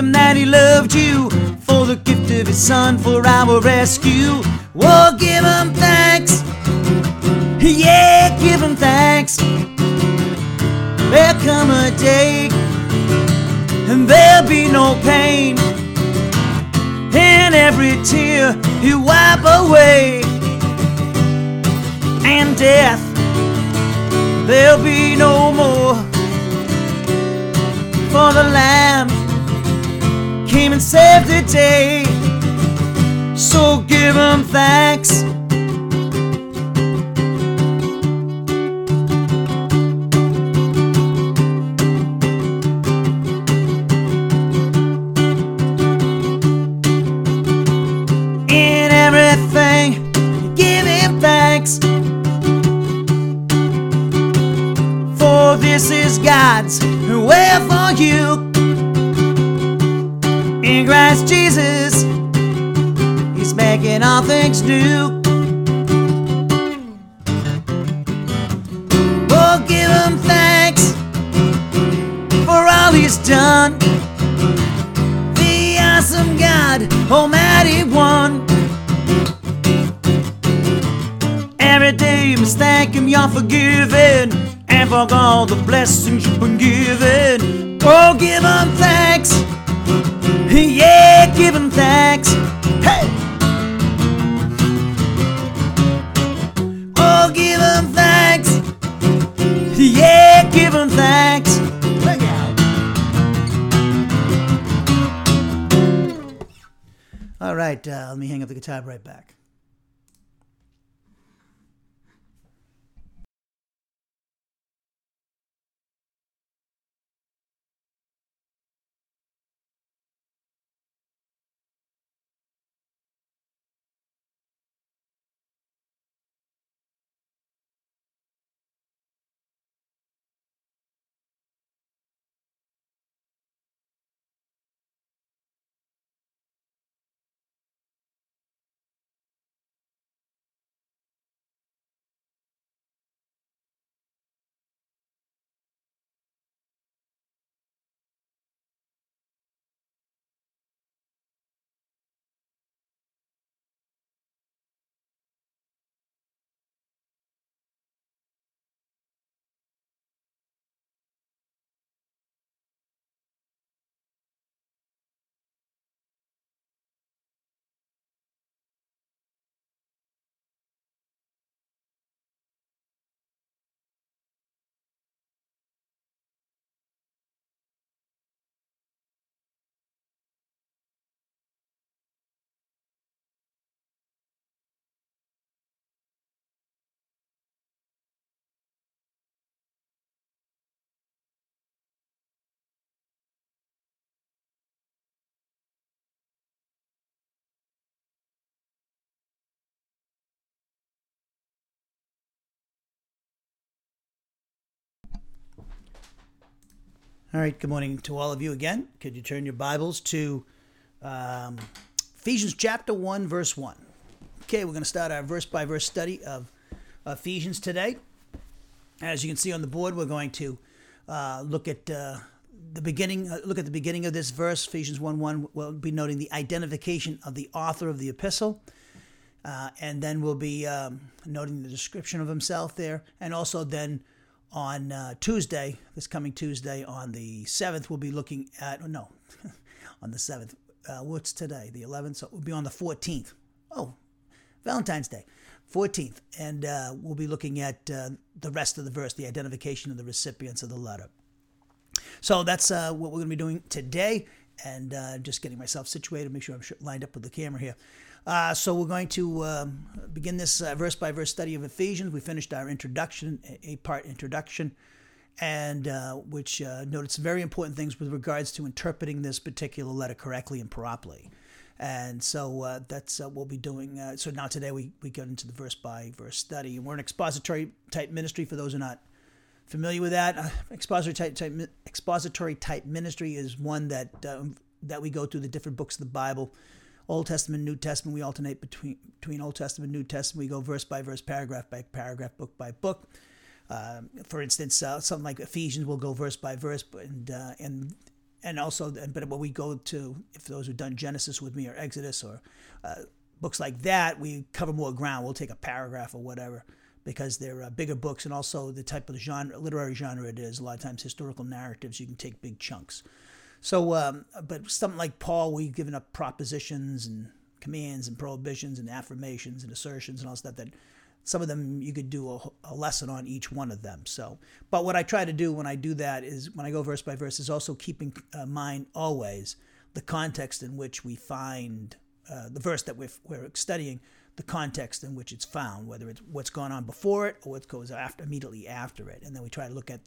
him that he loved you for the gift of his son for our rescue. Oh, give him thanks. Yeah, give him thanks. There'll come a day and there'll be no pain. And every tear he wipe away. And death, there'll be no more for the Lamb came and saved the day. So give them thanks. All right, good morning to all of you again. Could you turn your Bibles to um, Ephesians chapter 1, verse 1? Okay, we're going to start our verse by verse study of Ephesians today. As you can see on the board, we're going to uh, look at uh, the beginning. Uh, look at the beginning of this verse, Ephesians 1 1. We'll be noting the identification of the author of the epistle. Uh, and then we'll be um, noting the description of himself there, and also then on uh, Tuesday, this coming Tuesday, on the 7th, we'll be looking at, oh, no, on the 7th. Uh, what's today? The 11th? So we'll be on the 14th. Oh, Valentine's Day, 14th. And uh, we'll be looking at uh, the rest of the verse, the identification of the recipients of the letter. So that's uh, what we're going to be doing today. And uh, just getting myself situated, make sure I'm lined up with the camera here. Uh, so we're going to um, begin this uh, verse by verse study of Ephesians. We finished our introduction, a part introduction, and uh, which uh, noted some very important things with regards to interpreting this particular letter correctly and properly. And so uh, that's uh, what we'll be doing. so now today we, we get into the verse by verse study. And we're an expository type ministry for those who are not familiar with that. expository type, type expository type ministry is one that um, that we go through the different books of the Bible Old Testament, New Testament. We alternate between between Old Testament, and New Testament. We go verse by verse, paragraph by paragraph, book by book. Uh, for instance, uh, something like Ephesians we'll go verse by verse, and uh, and and also, but when we go to, if those who've done Genesis with me or Exodus or uh, books like that, we cover more ground. We'll take a paragraph or whatever because they're uh, bigger books, and also the type of genre, literary genre it is. A lot of times, historical narratives, you can take big chunks. So, um, but something like Paul, we've given up propositions and commands and prohibitions and affirmations and assertions and all stuff that some of them you could do a, a, lesson on each one of them. So, but what I try to do when I do that is when I go verse by verse is also keeping in uh, mind always the context in which we find uh, the verse that we're, we're studying, the context in which it's found, whether it's what's gone on before it or what goes after immediately after it, and then we try to look at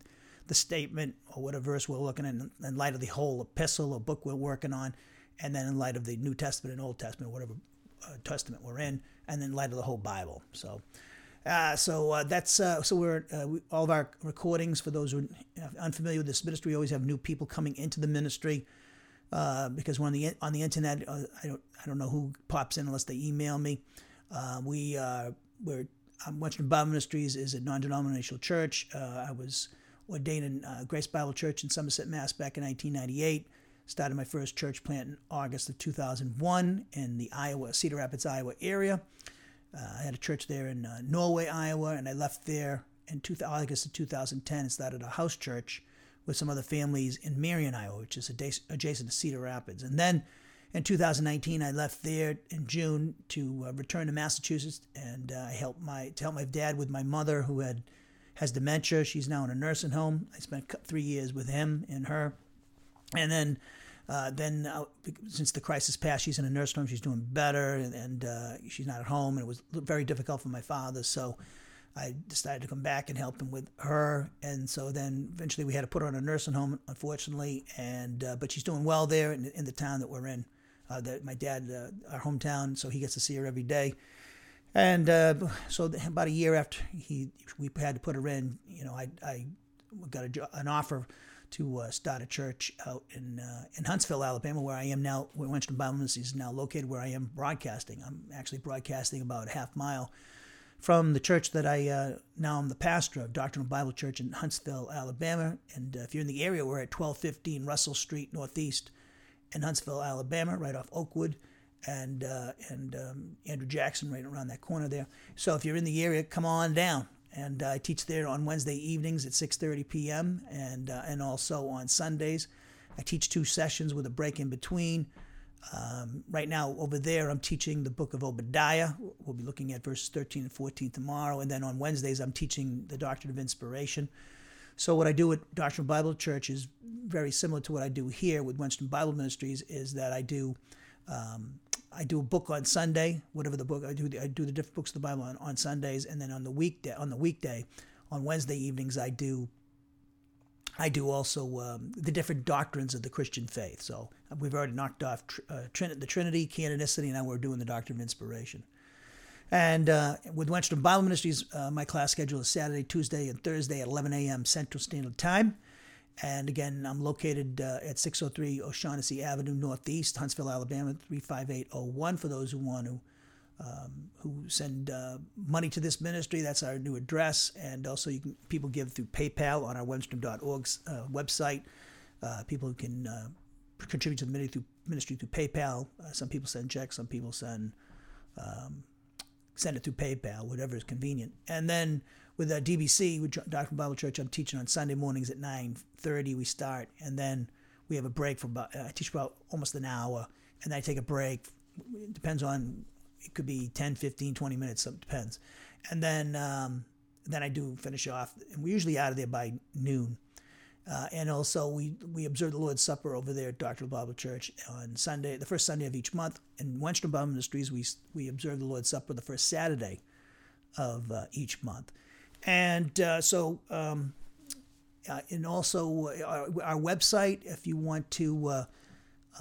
the statement or whatever verse we're looking at in light of the whole epistle or book we're working on, and then in light of the New Testament and Old Testament, whatever uh, testament we're in, and then in light of the whole Bible. So. Uh, so uh, that's uh, so we're uh, we, all of our recordings for those who are unfamiliar with this ministry. We always have new people coming into the ministry uh, because on the on the internet, uh, I don't I don't know who pops in unless they email me. we we're um, Wenstrom Bible Ministries is a non-denominational church. I was ordained in uh, Grace Bible Church in Somerset, Mass. back in 1998. Started my first church plant in August of 2001 in the Iowa, Cedar Rapids, Iowa area. Uh, I had a church there in uh, Norway, Iowa, and I left there in two, August of 2010 and started a house church with some other families in Marion, Iowa, which is adjacent to Cedar Rapids. And then in 2019, I left there in June to uh, return to Massachusetts, and uh, I helped my to help my dad with my mother who had has dementia. She's now in a nursing home. I spent three years with him and her, and then. Uh, then, uh, since the crisis passed, she's in a nursing home. She's doing better, and, and uh, she's not at home. And it was very difficult for my father, so I decided to come back and help him with her. And so then, eventually, we had to put her in a nursing home, unfortunately. And uh, but she's doing well there in, in the town that we're in. Uh, that my dad, uh, our hometown, so he gets to see her every day. And uh, so about a year after he we had to put her in, you know, I, I got a, an offer to uh, start a church out in uh, in Huntsville, Alabama, where I am now. Where Wenstrom Bible is now located, where I am broadcasting. I'm actually broadcasting about a half mile from the church that I uh, now am the pastor of, Doctrinal Bible Church in Huntsville, Alabama. And uh, if you're in the area, we're at 1215 Russell Street Northeast in Huntsville, Alabama, right off Oakwood and uh, and um, Andrew Jackson right around that corner there. So if you're in the area, come on down. And uh, I teach there on Wednesday evenings at 6:30 p.m. and uh, and also on Sundays. I teach two sessions with a break in between. Um, right now over there, I'm teaching the book of Obadiah. We'll be looking at verses 13 and 14 tomorrow, and then on Wednesdays, I'm teaching the Doctrine of Inspiration. So what I do at Doctrinal Bible Church is very similar to what I do here with Wenstrom Bible Ministries. Is that I do um, I do a book on Sunday, whatever the book I do. I do the different books of the Bible on, on Sundays, and then on the weekday, on the weekday, on Wednesday evenings, I do. I do also um, the different doctrines of the Christian faith. So we've already knocked off uh, Trin- the Trinity, canonicity, and now we're doing the doctrine of inspiration. And uh, with Wenstrom Bible Ministries, uh, my class schedule is Saturday, Tuesday, and Thursday at 11 a.m. Central Standard Time. And again, I'm located uh, at 603 O'Shaughnessy Avenue Northeast, Huntsville, Alabama, 35801 for those who want to. Um, who send uh, money to this ministry. That's our new address. And also, you can people give through PayPal on our Wenstrom.org uh, website. Uh, people who can uh, contribute to the ministry through, ministry through PayPal. Uh, some people send checks. Some people send um, send it through PayPal, whatever is convenient. And then with uh, DBC, with Doctrine Bible Church, I'm teaching on Sunday mornings at 9:30. We start, and then we have a break for about. I teach about almost an hour, and then I take a break. It depends on. It could be 10, 15, 20 minutes. It depends. And then um, then I do finish off, and we're usually out of there by noon. Uh, and also, we, we observe the Lord's Supper over there at Doctrine Bible Church on Sunday, the first Sunday of each month. In Wenstrom Bible Ministries, we, we observe the Lord's Supper the first Saturday of uh, each month. And uh, so, um, uh, and also uh, our, our, website, if you want to, uh,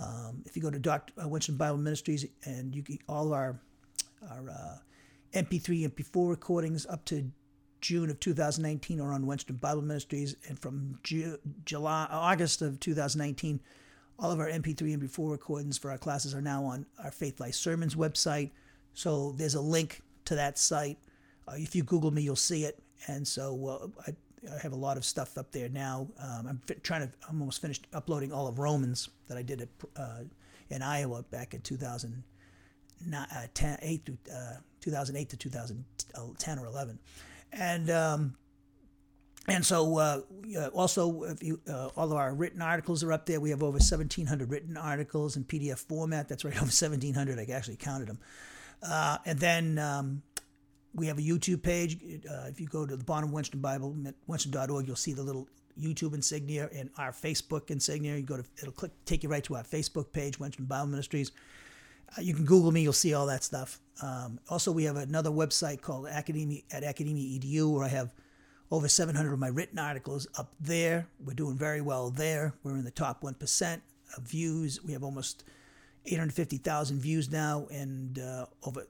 um, if you go to Dr. Uh, Wenstrom Bible Ministries, and you get all of our our MP3, MP4 recordings up to June of 2019 are on Wenstrom Bible Ministries, and from Ju- July, August of 2019, all of our MP3 and MP4 recordings for our classes are now on our Faith Life Sermons website. So there's a link to that site. Uh, if you Google me, you'll see it. And so uh, I, I, have a lot of stuff up there now. Um, I'm fi- trying to, I'm almost finished uploading all of Romans that I did at, uh, in Iowa back in 2010, uh, 8 to, uh, 2008 to 2010 or 11. And um, and so, uh, also, if you, uh, all of our written articles are up there. We have over 1,700 written articles in PDF format. That's right, over 1,700. I actually counted them. Uh, and then um, we have a YouTube page. Uh, if you go to the bottom of Wenstrom Bible, Wenstrom.org, you'll see the little YouTube insignia and our Facebook insignia. You go to it'll click take you right to our Facebook page, Wenstrom Bible Ministries. Uh, you can Google me; you'll see all that stuff. Um, also, we have another website called Academy at Academia Edu, where I have over 700 of my written articles up there. We're doing very well there. We're in the top one percent of views. We have almost 850,000 views now and uh, over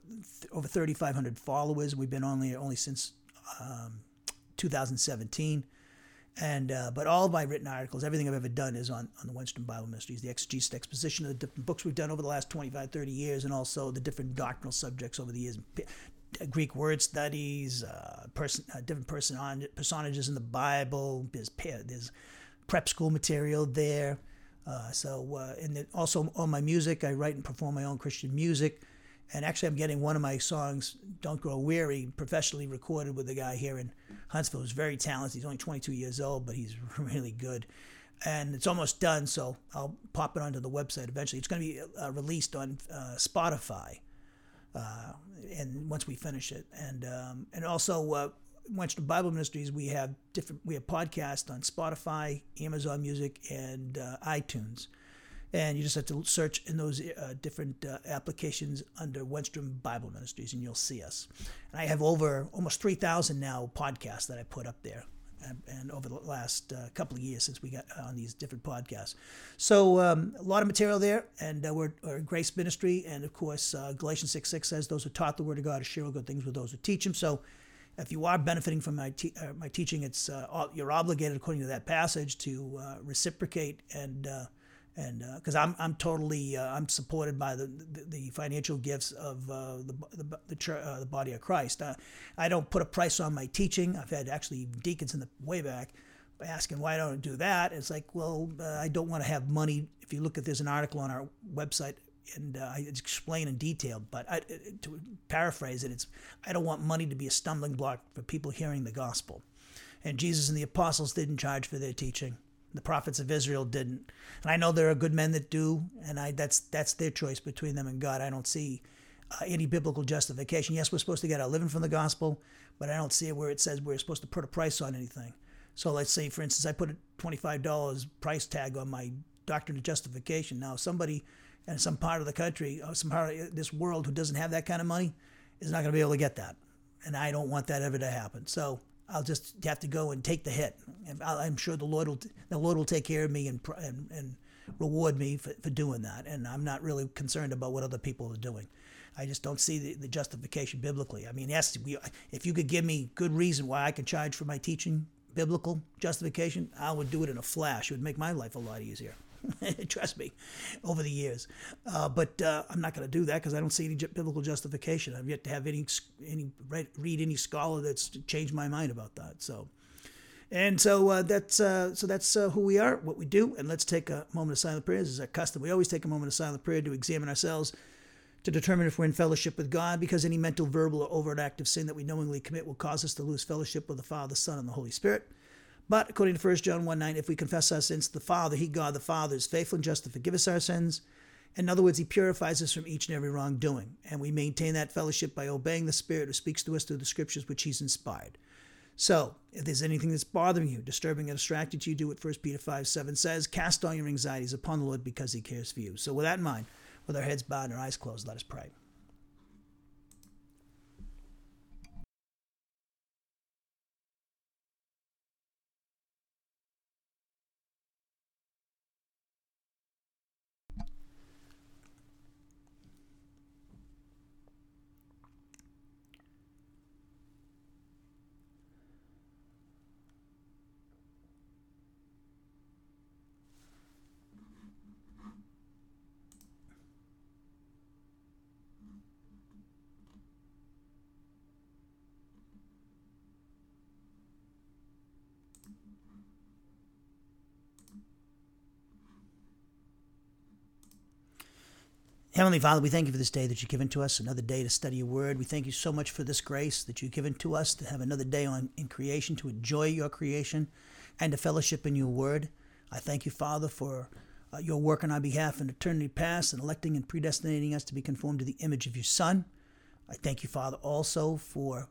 over 3,500 followers. We've been only only since um, 2017. And uh, but all my written articles, everything I've ever done is on, on the Wenstrom Bible Ministries, the exegesis exposition of the different books we've done over the last 25, 30 years, and also the different doctrinal subjects over the years. Greek word studies, uh, person, uh, different person personages in the Bible. There's, there's prep school material there. Uh, so, uh, and also on my music, I write and perform my own Christian music. And actually, I'm getting one of my songs, Don't Grow Weary, professionally recorded with a guy here in Huntsville who's very talented. He's only 22 years old, but he's really good. And it's almost done, so I'll pop it onto the website eventually. It's going to be uh, released on uh, Spotify. Uh, and once we finish it, and um, and also Wenstrom Bible Ministries, we have different we have podcasts on Spotify, Amazon Music, and uh, iTunes and you just have to search in those uh, different uh, applications under Wenstrom Bible Ministries, and you'll see us. And I have over almost 3,000 now podcasts that I put up there. And, and over the last uh, couple of years since we got on these different podcasts. So um, a lot of material there, and uh, we're, we're, grace ministry. And of course, uh, Galatians 6 6 says, Those who taught the word of God to share good things with those who teach them. So if you are benefiting from my, te- uh, my teaching, it's you're obligated, according to that passage, to reciprocate and and because uh, I'm I'm totally uh, I'm supported by the, the, the financial gifts of uh, the the the, uh, the, body of Christ. Uh, I don't put a price on my teaching. I've had actually deacons in the way back asking why I don't do that. It's like, well, uh, I don't want to have money. If you look at there's an article on our website. And I explain in detail, but I, to paraphrase it, it's I don't want money to be a stumbling block for people hearing the gospel. And Jesus and the apostles didn't charge for their teaching the prophets of Israel didn't. And I know there are good men that do, and I that's that's their choice between them and God. I don't see uh, any biblical justification. Yes, we're supposed to get our living from the gospel, but I don't see it where it says we're supposed to put a price on anything. So let's say, for instance, I put a twenty-five dollars price tag on my doctrine of justification. Now, somebody in some part of the country, or some part of this world who doesn't have that kind of money, is not going to be able to get that, and I don't want that ever to happen. So I'll just have to go and take the hit. I'm sure the Lord will the Lord will take care of me and and, and reward me for, for doing that. And I'm not really concerned about what other people are doing. I just don't see the, the justification biblically. I mean, yes, we, if you could give me good reason why I can charge for my teaching, biblical justification, I would do it in a flash. It would make my life a lot easier. Trust me, over the years. Uh, but uh, I'm not going to do that because I don't see any biblical justification. I've yet to have any any read any scholar that's changed my mind about that. So, and so uh, that's uh, so that's uh, who we are, what we do, and let's take a moment of silent prayer. This is our custom. We always take a moment of silent prayer to examine ourselves. To determine if we're in fellowship with God, because any mental, verbal, or overt act of sin that we knowingly commit will cause us to lose fellowship with the Father, Son, and the Holy Spirit. But according to 1 John 1 9, if we confess our sins to the Father, He, God the Father, is faithful and just to forgive us our sins. In other words, He purifies us from each and every wrongdoing. And we maintain that fellowship by obeying the Spirit who speaks to us through the scriptures which He's inspired. So, if there's anything that's bothering you, disturbing, or distracted you, do what 1 Peter 5 7 says cast all your anxieties upon the Lord because He cares for you. So, with that in mind, with our heads bowed and our eyes closed, let us pray. Heavenly Father, we thank you for this day that you've given to us, another day to study your word. We thank you so much for this grace that you've given to us to have another day on in creation, to enjoy your creation, and to fellowship in your word. I thank you, Father, for uh, your work on our behalf in eternity past and electing and predestinating us to be conformed to the image of your Son. I thank you, Father, also for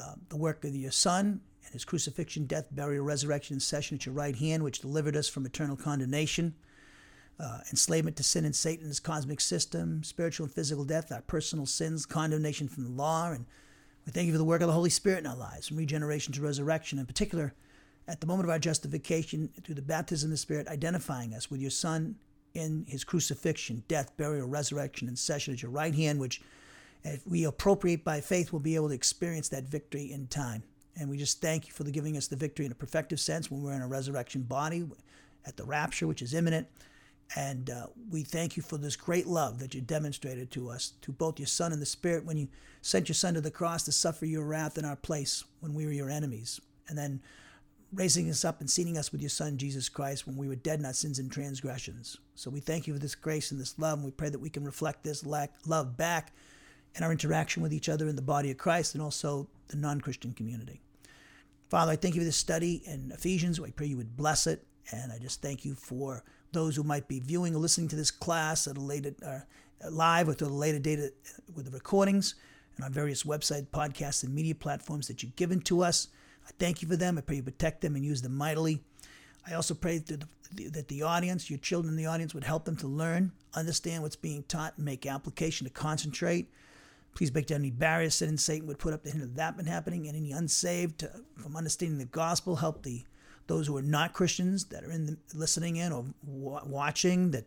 uh, the work of your Son and his crucifixion, death, burial, resurrection, and session at your right hand, which delivered us from eternal condemnation uh, enslavement to sin and Satan's cosmic system, spiritual and physical death, our personal sins, condemnation from the law. And we thank you for the work of the Holy Spirit in our lives, from regeneration to resurrection, in particular, at the moment of our justification through the baptism of the Spirit, identifying us with your Son in his crucifixion, death, burial, resurrection, and session at your right hand, which if we appropriate by faith, we'll be able to experience that victory in time. And we just thank you for giving us the victory in a perfective sense when we're in a resurrection body at the rapture, which is imminent. And uh, we thank you for this great love that you demonstrated to us, to both your Son and the Spirit, when you sent your Son to the cross to suffer your wrath in our place when we were your enemies. And then raising us up and seating us with your Son, Jesus Christ, when we were dead in our sins and transgressions. So we thank you for this grace and this love. And we pray that we can reflect this love back in our interaction with each other in the body of Christ and also the non Christian community. Father, I thank you for this study in Ephesians. I pray you would bless it. And I just thank you for those who might be viewing or listening to this class at a later uh, live or at a later date uh, with the recordings and on various website, podcasts, and media platforms that you've given to us. I thank you for them. I pray you protect them and use them mightily. I also pray that the, that the audience, your children in the audience, would help them to learn, understand what's being taught, and make application to concentrate. Please break down any barriers and Satan would put up to hinder that been happening, and any unsaved to, from understanding the gospel. Help the those who are not Christians that are in the, listening in or w- watching that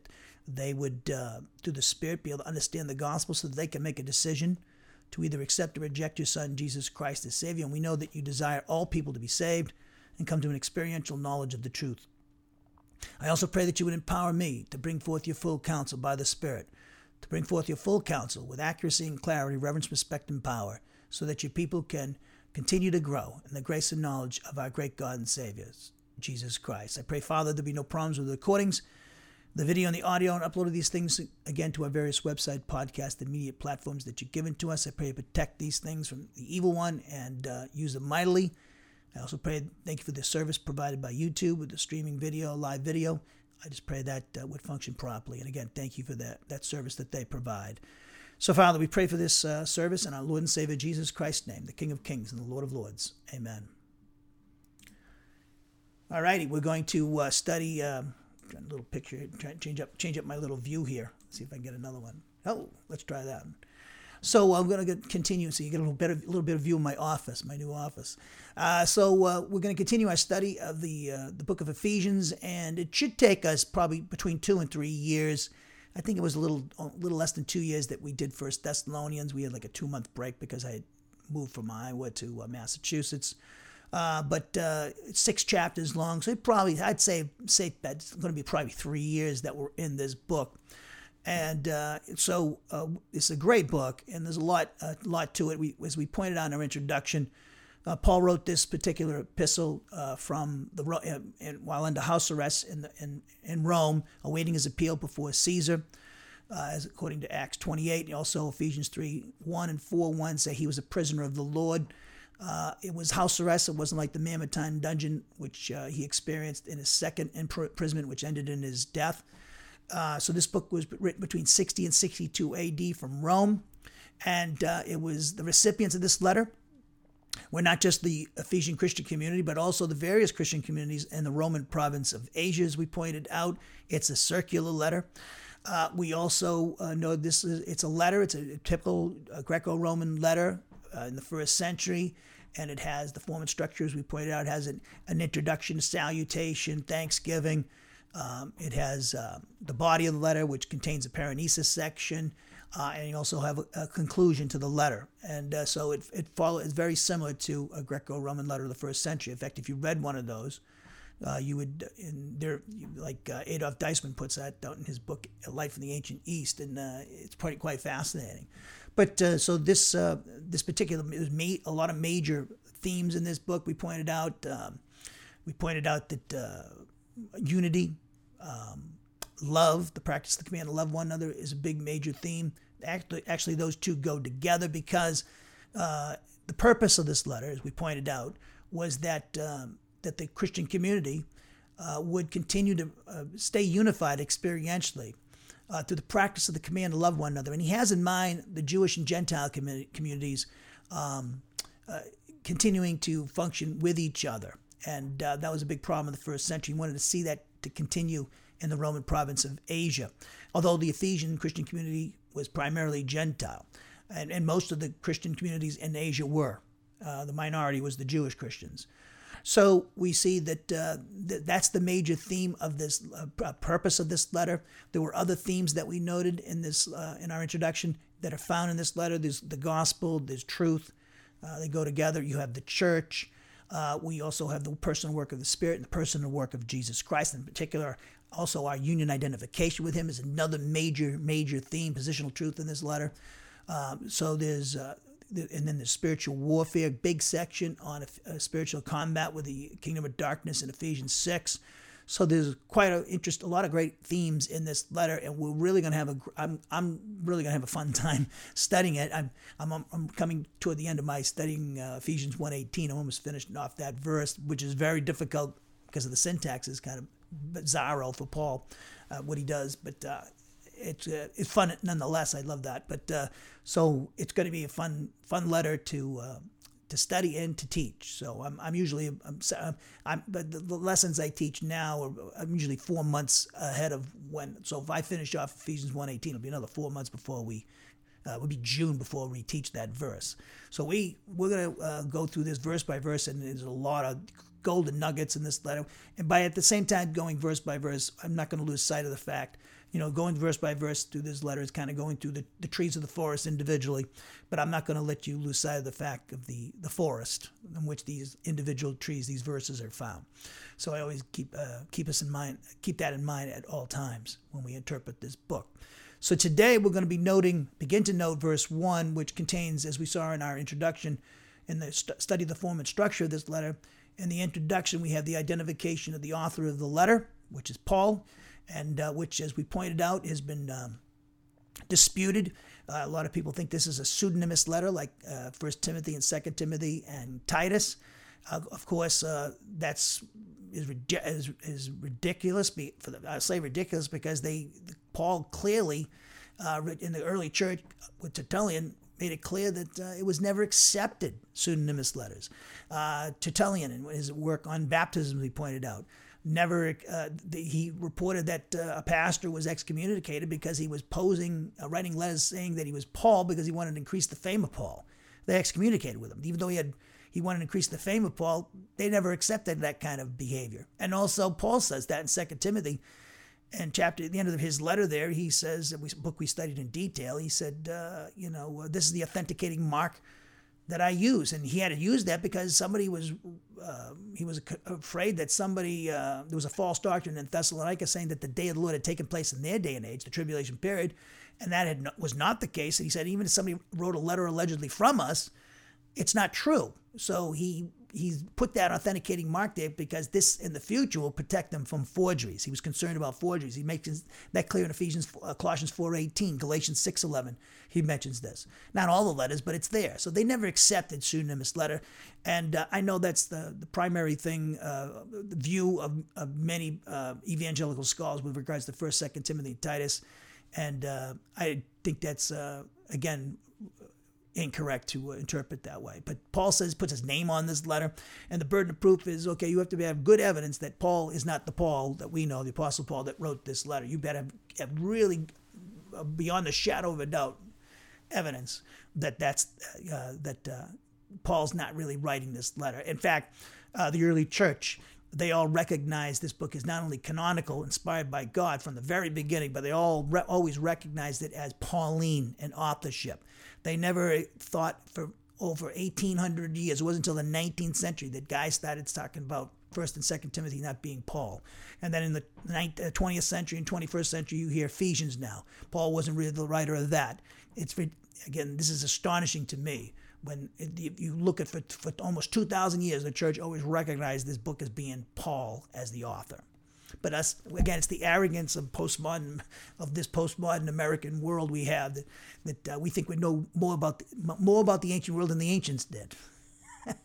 they would uh, through the Spirit be able to understand the gospel so that they can make a decision to either accept or reject your Son Jesus Christ as Savior. And we know that you desire all people to be saved and come to an experiential knowledge of the truth. I also pray that you would empower me to bring forth your full counsel by the Spirit, to bring forth your full counsel with accuracy and clarity, reverence, respect, and power, so that your people can continue to grow in the grace and knowledge of our great God and Savior, Jesus Christ. I pray, Father, there be no problems with the recordings, the video and the audio, and upload of these things again to our various website, podcast, and media platforms that you've given to us. I pray you protect these things from the evil one and uh, use them mightily. I also pray, thank you for the service provided by YouTube with the streaming video, live video. I just pray that uh, would function properly. And again, thank you for that, that service that they provide. So, Father, we pray for this uh, service in our Lord and Savior Jesus Christ's name, the King of Kings and the Lord of Lords. Amen. All righty, we're going to uh, study um, a little picture. Try change up change up my little view here. See if I can get another one. Oh, let's try that. So I'm going to continue, so you get a little a little bit of view of my office, my new office. Uh, so uh, we're going to continue our study of the uh, the book of Ephesians, and it should take us probably between two and three years I think it was a little a little less than two years that we did First Thessalonians. We had like a two month break because I had moved from Iowa to uh, Massachusetts. uh, but uh, six chapters long. So it probably, I'd say, say that's going to be probably three years that we're in this book. And uh, so uh, it's a great book, and there's a lot, a lot to it. We, as we pointed out in our introduction, uh, Paul wrote this particular epistle uh, from the uh, while under house arrest in, the, in in Rome, awaiting his appeal before Caesar, uh, as according to Acts 28. And Also, Ephesians 3 1 and 4 1 say he was a prisoner of the Lord. Uh, it was house arrest. It wasn't like the Mamertine dungeon, which uh, he experienced in his second imprisonment, which ended in his death. So this book was written between 60 and 62 AD from Rome, and it was the recipients of this letter were not just the Ephesian Christian community, but also the various Christian communities in the Roman province of Asia, as we pointed out. It's a circular letter. Uh, we also uh, know this is it's a letter. It's a typical uh, Greco-Roman letter uh, in the first century, and it has the form and structure, as we pointed out. It has an, an introduction, salutation, thanksgiving. Um, it has uh, the body of the letter, which contains a paraenesis section, uh, and you also have a, a, conclusion to the letter. And uh, so it, it follows, it's very similar to a Greco Roman letter of the first century. In fact, if you read one of those, uh, you would, there, like uh, Adolf Deissmann puts that out in his book, Light from the Ancient East, and uh, it's quite, quite fascinating. But so this, this particular, there's a lot of major themes in this book. We pointed out, um, we pointed out that unity, um, love, the practice of the command to love one another is a big major theme. Actually, actually those two go together because uh, the purpose of this letter, as we pointed out, was that um, that the Christian community uh, would continue to uh, stay unified experientially uh, through the practice of the command to love one another. And he has in mind the Jewish and Gentile communities um, uh, continuing to function with each other. And uh, that was a big problem in the first century. He wanted to see that to continue in the Roman province of Asia, although the Ephesian Christian community was primarily Gentile. And, and most of the Christian communities in Asia were. Uh, the minority was the Jewish Christians. So we see that uh, th- that's the major theme of this uh, purpose of this letter. There were other themes that we noted in this uh, in our introduction that are found in this letter. There's the gospel, there's truth. Uh, they go together. You have the church. Uh, we also have the personal work of the Spirit and the personal work of Jesus Christ. In particular, also our union identification with Him is another major, major theme, positional truth in this letter. Um, so there's, uh, and then the spiritual warfare, big section on a, a spiritual combat with the kingdom of darkness in Ephesians 6. So there's quite a interest, a lot of great themes in this letter, and we're really going to have a. I'm I'm really going to have a fun time studying it. I'm I'm I'm coming toward the end of my studying uh, Ephesians 1:18. I'm almost finished off that verse, which is very difficult because of the syntax is kind of bizarro for Paul, uh, what he does, but. Uh, it's uh, it's fun nonetheless. I love that, but uh, so it's going to be a fun fun letter to uh, to study and to teach. So I'm, I'm usually I'm, I'm but the, the, lessons I teach now are I'm usually four months ahead of when. So if I finish off Ephesians 1:18, it'll be another four months before we. Uh, it would be June before we teach that verse. So we we're gonna uh, go through this verse by verse, and there's a lot of golden nuggets in this letter. And by at the same time going verse by verse, I'm not going to lose sight of the fact you know, going verse by verse through this letter is kind of going through the, the trees of the forest individually, but I'm not going to let you lose sight of the fact of the, the forest in which these individual trees, these verses are found. So I always keep uh, keep us in mind, keep that in mind at all times when we interpret this book. So today we're going to be noting, begin to note verse one, which contains, as we saw in our introduction, in the st- study the form and structure of this letter. In the introduction, we have the identification of the author of the letter, which is Paul and uh, which, as we pointed out, has been um, disputed. Uh, a lot of people think this is a pseudonymous letter, like uh, First Timothy and Second Timothy and Titus. Of course, uh, that's is, is, is ridiculous. For the, I say ridiculous because they Paul clearly uh, in the early church with Tertullian made it clear that uh, it was never accepted pseudonymous letters. Uh, Tertullian, in his work on baptism, he pointed out, never uh, he reported that uh, a pastor was excommunicated because he was posing uh, writing letters saying that he was paul because he wanted to increase the fame of paul. They excommunicated with him. Even though he had he wanted to increase the fame of paul they never accepted that kind of behavior. And also paul says that in Second timothy and chapter at the end of his letter there he says that we book we studied in detail he said uh, you know this is the authenticating mark that I use, and he had to use that because somebody was uh, he was afraid that somebody uh, there was a false doctrine in Thessalonica saying that the day of the Lord had taken place in their day and age, the tribulation period, and that had, was not the case. And he said even if somebody wrote a letter allegedly from us, it's not true. So he he's put that authenticating mark there because this in the future will protect them from forgeries. He was concerned about forgeries. He makes that clear in Ephesians, uh, Colossians 4:18, Galatians 6:11. He mentions this. Not all the letters, but it's there. So they never accepted pseudonymous letter, and uh, I know that's the the primary thing, uh, the view of, of many uh, evangelical scholars with regards to First, Second Timothy, Titus, and uh, I think that's uh, again incorrect to uh, interpret that way. But Paul says, puts his name on this letter, and the burden of proof is okay, you have to have good evidence that Paul is not the Paul that we know, the Apostle Paul that wrote this letter. You better have, have really, uh, beyond the shadow of a doubt, evidence that that's uh, that uh, Paul's not really writing this letter. In fact, uh, the early church they all recognize this book is not only canonical, inspired by God from the very beginning, but they all re- always recognized it as Pauline and authorship. They never thought for over 1800 years, it wasn't until the 19th century that guys started talking about First and Second Timothy not being Paul. And then in the 20th uh, century and 21st century, you hear Ephesians now. Paul wasn't really the writer of that. It's again, this is astonishing to me when you look at for, for almost 2,000 years, the church always recognized this book as being Paul as the author. But us again, it's the arrogance of postmodern of this postmodern American world we have that, that uh, we think we know more about the, more about the ancient world than the ancients did.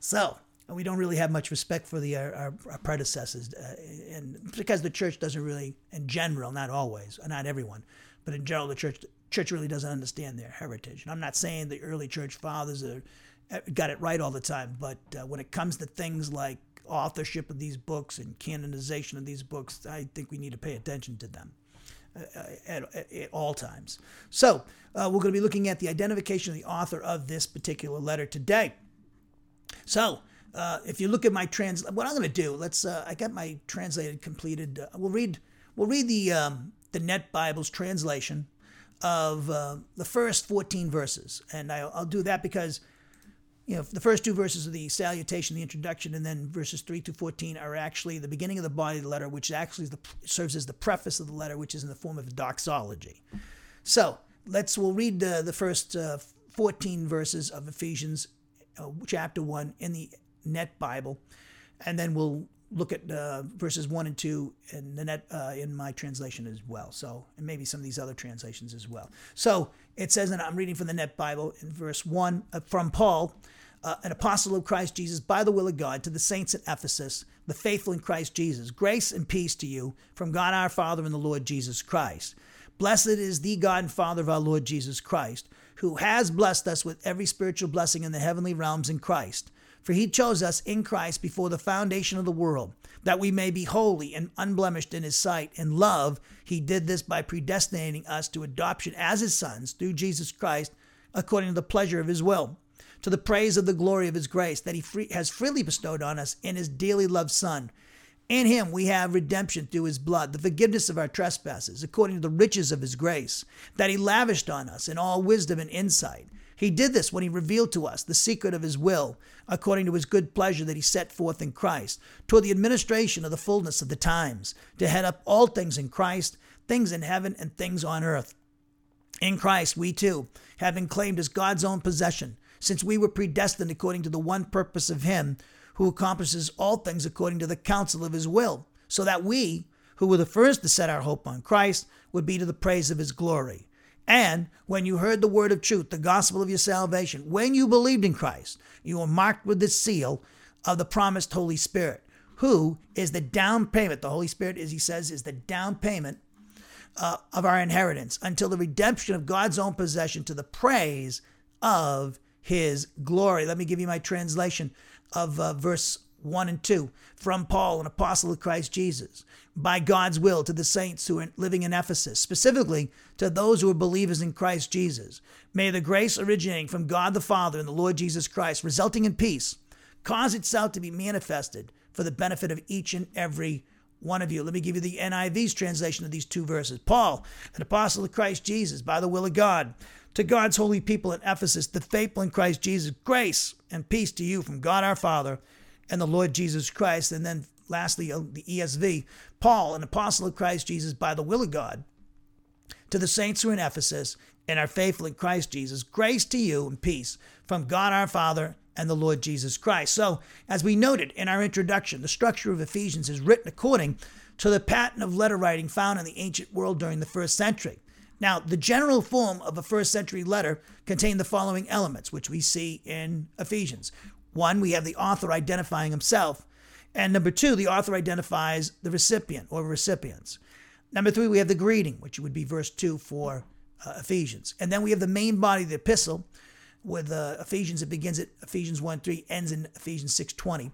so we don't really have much respect for the our, our predecessors, uh, and because the church doesn't really, in general, not always, not everyone, but in general, the church church really doesn't understand their heritage. And I'm not saying the early church fathers are, uh, got it right all the time, but uh, when it comes to things like authorship of these books and canonization of these books, I think we need to pay attention to them. Uh, uh at, at, all times. So, uh, we're going to be looking at the identification of the author of this particular letter today. So, uh, if you look at my trans, what I'm going to do, let's. Uh, I got my translated completed. Uh, we'll read. We'll read the um, the Net Bible's translation of the first 14 verses. And I'll, I'll, do that because, you know, the first two verses of the salutation, the introduction, and then verses 3 to 14 are actually the beginning of the body of the letter, which actually the, serves as the preface of the letter, which is in the form of a doxology. So let's, we'll read the, first uh, 14 verses of Ephesians uh, chapter 1 in the Net Bible, and then we'll look at uh, verses one and two in the net uh, in my translation as well. So, and maybe some of these other translations as well. So it says, and I'm reading from the Net Bible in verse one uh, from Paul, uh, an apostle of Christ Jesus, by the will of God, to the saints at Ephesus, the faithful in Christ Jesus. Grace and peace to you from God our Father and the Lord Jesus Christ. Blessed is the God and Father of our Lord Jesus Christ, who has blessed us with every spiritual blessing in the heavenly realms in Christ for he chose us in Christ before the foundation of the world, that we may be holy and unblemished in his sight. In love, he did this by predestinating us to adoption as his sons through Jesus Christ, according to the pleasure of his will, to the praise of the glory of his grace that he free, has freely bestowed on us in his dearly loved Son. In him we have redemption through his blood, the forgiveness of our trespasses, according to the riches of his grace, that he lavished on us in all wisdom and insight. He did this when he revealed to us the secret of his will, according to his good pleasure that he set forth in Christ, toward the administration of the fullness of the times, to head up all things in Christ, things in heaven and things on earth. In Christ, we too, having claimed as God's own possession, since we were predestined according to the one purpose of him who accomplishes all things according to the counsel of his will, so that we, who were the first to set our hope on Christ, would be to the praise of his glory. And when you heard the word of truth, the gospel of your salvation, when you believed in Christ, you were marked with the seal of the promised Holy Spirit, who is the down payment. The Holy Spirit, as he says, is the down payment uh, of our inheritance until the redemption of God's own possession to the praise of his glory. Let me give you my translation of uh, verse 1 and 2 from Paul, an apostle of Christ Jesus, by God's will to the saints who are living in Ephesus, specifically to those who are believers in Christ Jesus. May the grace originating from God the Father and the Lord Jesus Christ, resulting in peace, cause itself to be manifested for the benefit of each and every one of you. Let me give you the NIV's translation of these two verses. Paul, an apostle of Christ Jesus, by the will of God, to God's holy people in Ephesus, the faithful in Christ Jesus, grace and peace to you from God our Father and the Lord Jesus Christ. And then lastly, uh, the ESV, Paul, an apostle of Christ Jesus, by the will of God, to the saints who are in Ephesus and are faithful in Christ Jesus, grace to you and peace from God our Father and the Lord Jesus Christ. So, as we noted in our introduction, the structure of Ephesians is written according to the pattern of letter writing found in the ancient world during the first century. Now, the general form of a first century letter contained the following elements, which we see in Ephesians. One, we have the author identifying himself. And number two, the author identifies the recipient or recipients. Number three, we have the greeting, which would be verse two for uh, Ephesians. And then we have the main body of the epistle, with uh, Ephesians. It begins at Ephesians 1 3, ends in Ephesians 6 20. And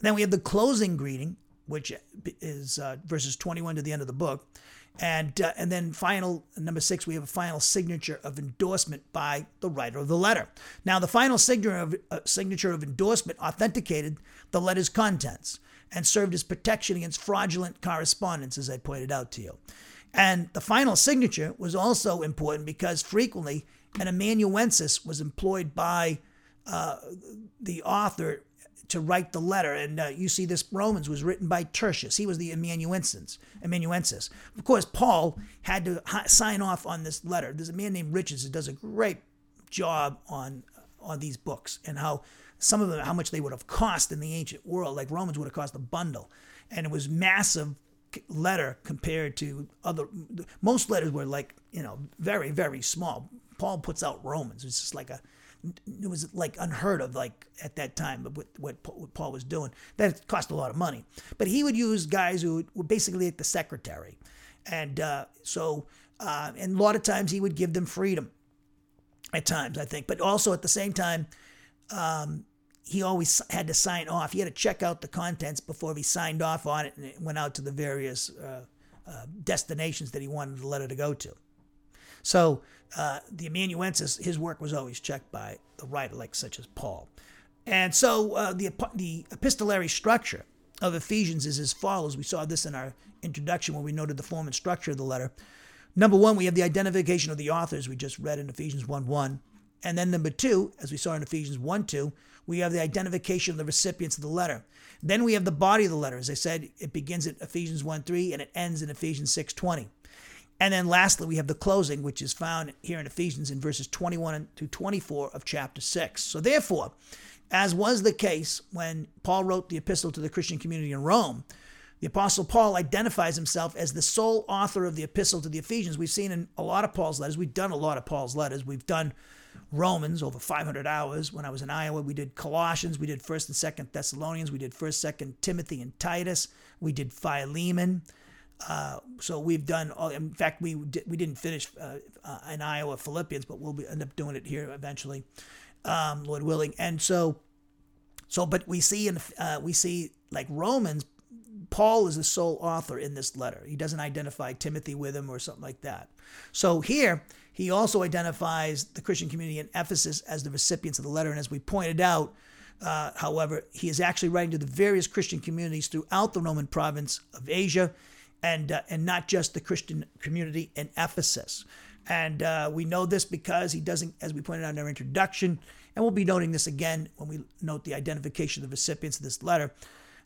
then we have the closing greeting, which is uh, verses 21 to the end of the book. And, uh, and then final, number six, we have a final signature of endorsement by the writer of the letter. Now, the final signature of, uh, signature of endorsement authenticated the letter's contents and served as protection against fraudulent correspondence, as I pointed out to you. And the final signature was also important because frequently an amanuensis was employed by uh, the author to write the letter. And uh, you see, this Romans was written by Tertius. He was the amanuensis. amanuensis. Of course, Paul had to sign off on this letter. There's a man named Richards who does a great job on on these books and how some of them how much they would have cost in the ancient world. Like Romans would have cost a bundle, and it was massive letter compared to other. Most letters were like you know very very small. Paul puts out Romans. It's just like a it was like unheard of like at that time what, what, what Paul was doing. That cost a lot of money. But he would use guys who were basically like the secretary. And uh, so, uh, and a lot of times he would give them freedom at times, I think. But also at the same time, um, he always had to sign off. He had to check out the contents before he signed off on it and it went out to the various uh, uh destinations that he wanted the letter to go to. So uh, the amanuensis, his work was always checked by the writer, like such as Paul. And so uh, the, the epistolary structure of Ephesians is as follows. We saw this in our introduction when we noted the form and structure of the letter. Number one, we have the identification of the authors we just read in Ephesians 1 1. And then number two, as we saw in Ephesians 1 2, we have the identification of the recipients of the letter. Then we have the body of the letter. As I said, it begins at Ephesians 1 3 and it ends in Ephesians 6 20. And then lastly, we have the closing, which is found here in Ephesians in verses 21 to 24 of chapter 6. So, therefore, as was the case when Paul wrote the epistle to the Christian community in Rome, the Apostle Paul identifies himself as the sole author of the epistle to the Ephesians. We've seen in a lot of Paul's letters, we've done a lot of Paul's letters. We've done Romans over 500 hours. When I was in Iowa, we did Colossians, we did 1st and 2nd Thessalonians, we did 1st, 2nd Timothy and Titus, we did Philemon. Uh, so we've done. All, in fact, we did, we didn't finish uh, uh, in Iowa Philippians, but we'll be, end up doing it here eventually, um, Lord willing. And so, so but we see in uh, we see like Romans, Paul is the sole author in this letter. He doesn't identify Timothy with him or something like that. So here he also identifies the Christian community in Ephesus as the recipients of the letter, and as we pointed out. Uh, however, he is actually writing to the various Christian communities throughout the Roman province of Asia and uh, and not just the Christian community in Ephesus. And uh, we know this because he doesn't, as we pointed out in our introduction, and we'll be noting this again when we note the identification of the recipients of this letter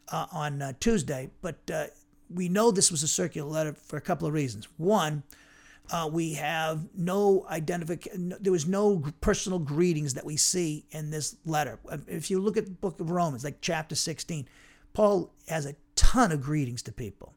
uh, on uh, Tuesday. But uh, we know this was a circular letter for a couple of reasons. One, uh, we have no identification. There was no personal greetings that we see in this letter. If you look at the book of Romans, like chapter 16, Paul has a ton of greetings to people.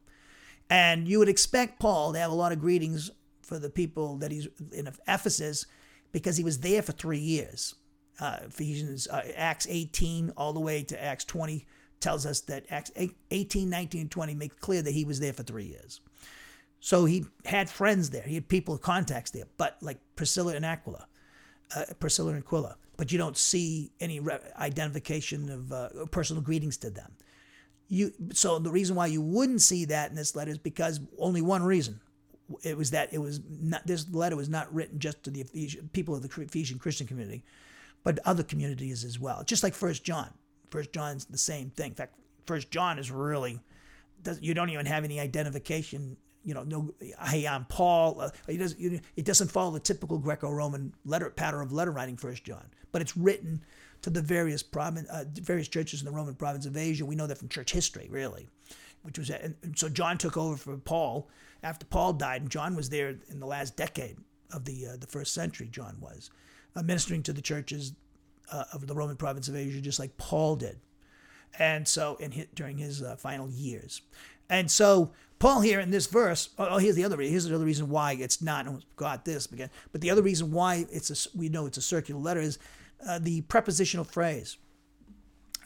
And you would expect Paul to have a lot of greetings for the people that he's in Ephesus because he was there for three years. Uh, Ephesians, uh, Acts 18 all the way to Acts 20 tells us that Acts 18, 19, and 20 make clear that he was there for three years. So he had friends there. He had people, contacts there, but like Priscilla and Aquila, uh, Priscilla and Aquila. But you don't see any re- identification of uh, personal greetings to them you so the reason why you wouldn't see that in this letter is because only one reason it was that it was not this letter was not written just to the Ephesian, people of the Ephesian Christian community, but other communities as well. Just like First John, First John's the same thing. In fact, First John is really you don't even have any identification. You know, no, hey, I'm Paul. Uh, it doesn't. It doesn't follow the typical Greco-Roman letter pattern of letter writing. First John, but it's written to the various province, uh, various churches in the Roman province of Asia. We know that from church history, really, which was and so John took over for Paul after Paul died, and John was there in the last decade of the uh, the first century. John was uh, ministering to the churches uh, of the Roman province of Asia, just like Paul did, and so in his, during his uh, final years, and so Paul here in this verse. Oh, oh, here's the other. Here's the other reason why it's not. Oh, got this again, but the other reason why it's a we know it's a circular letter is uh, the prepositional phrase.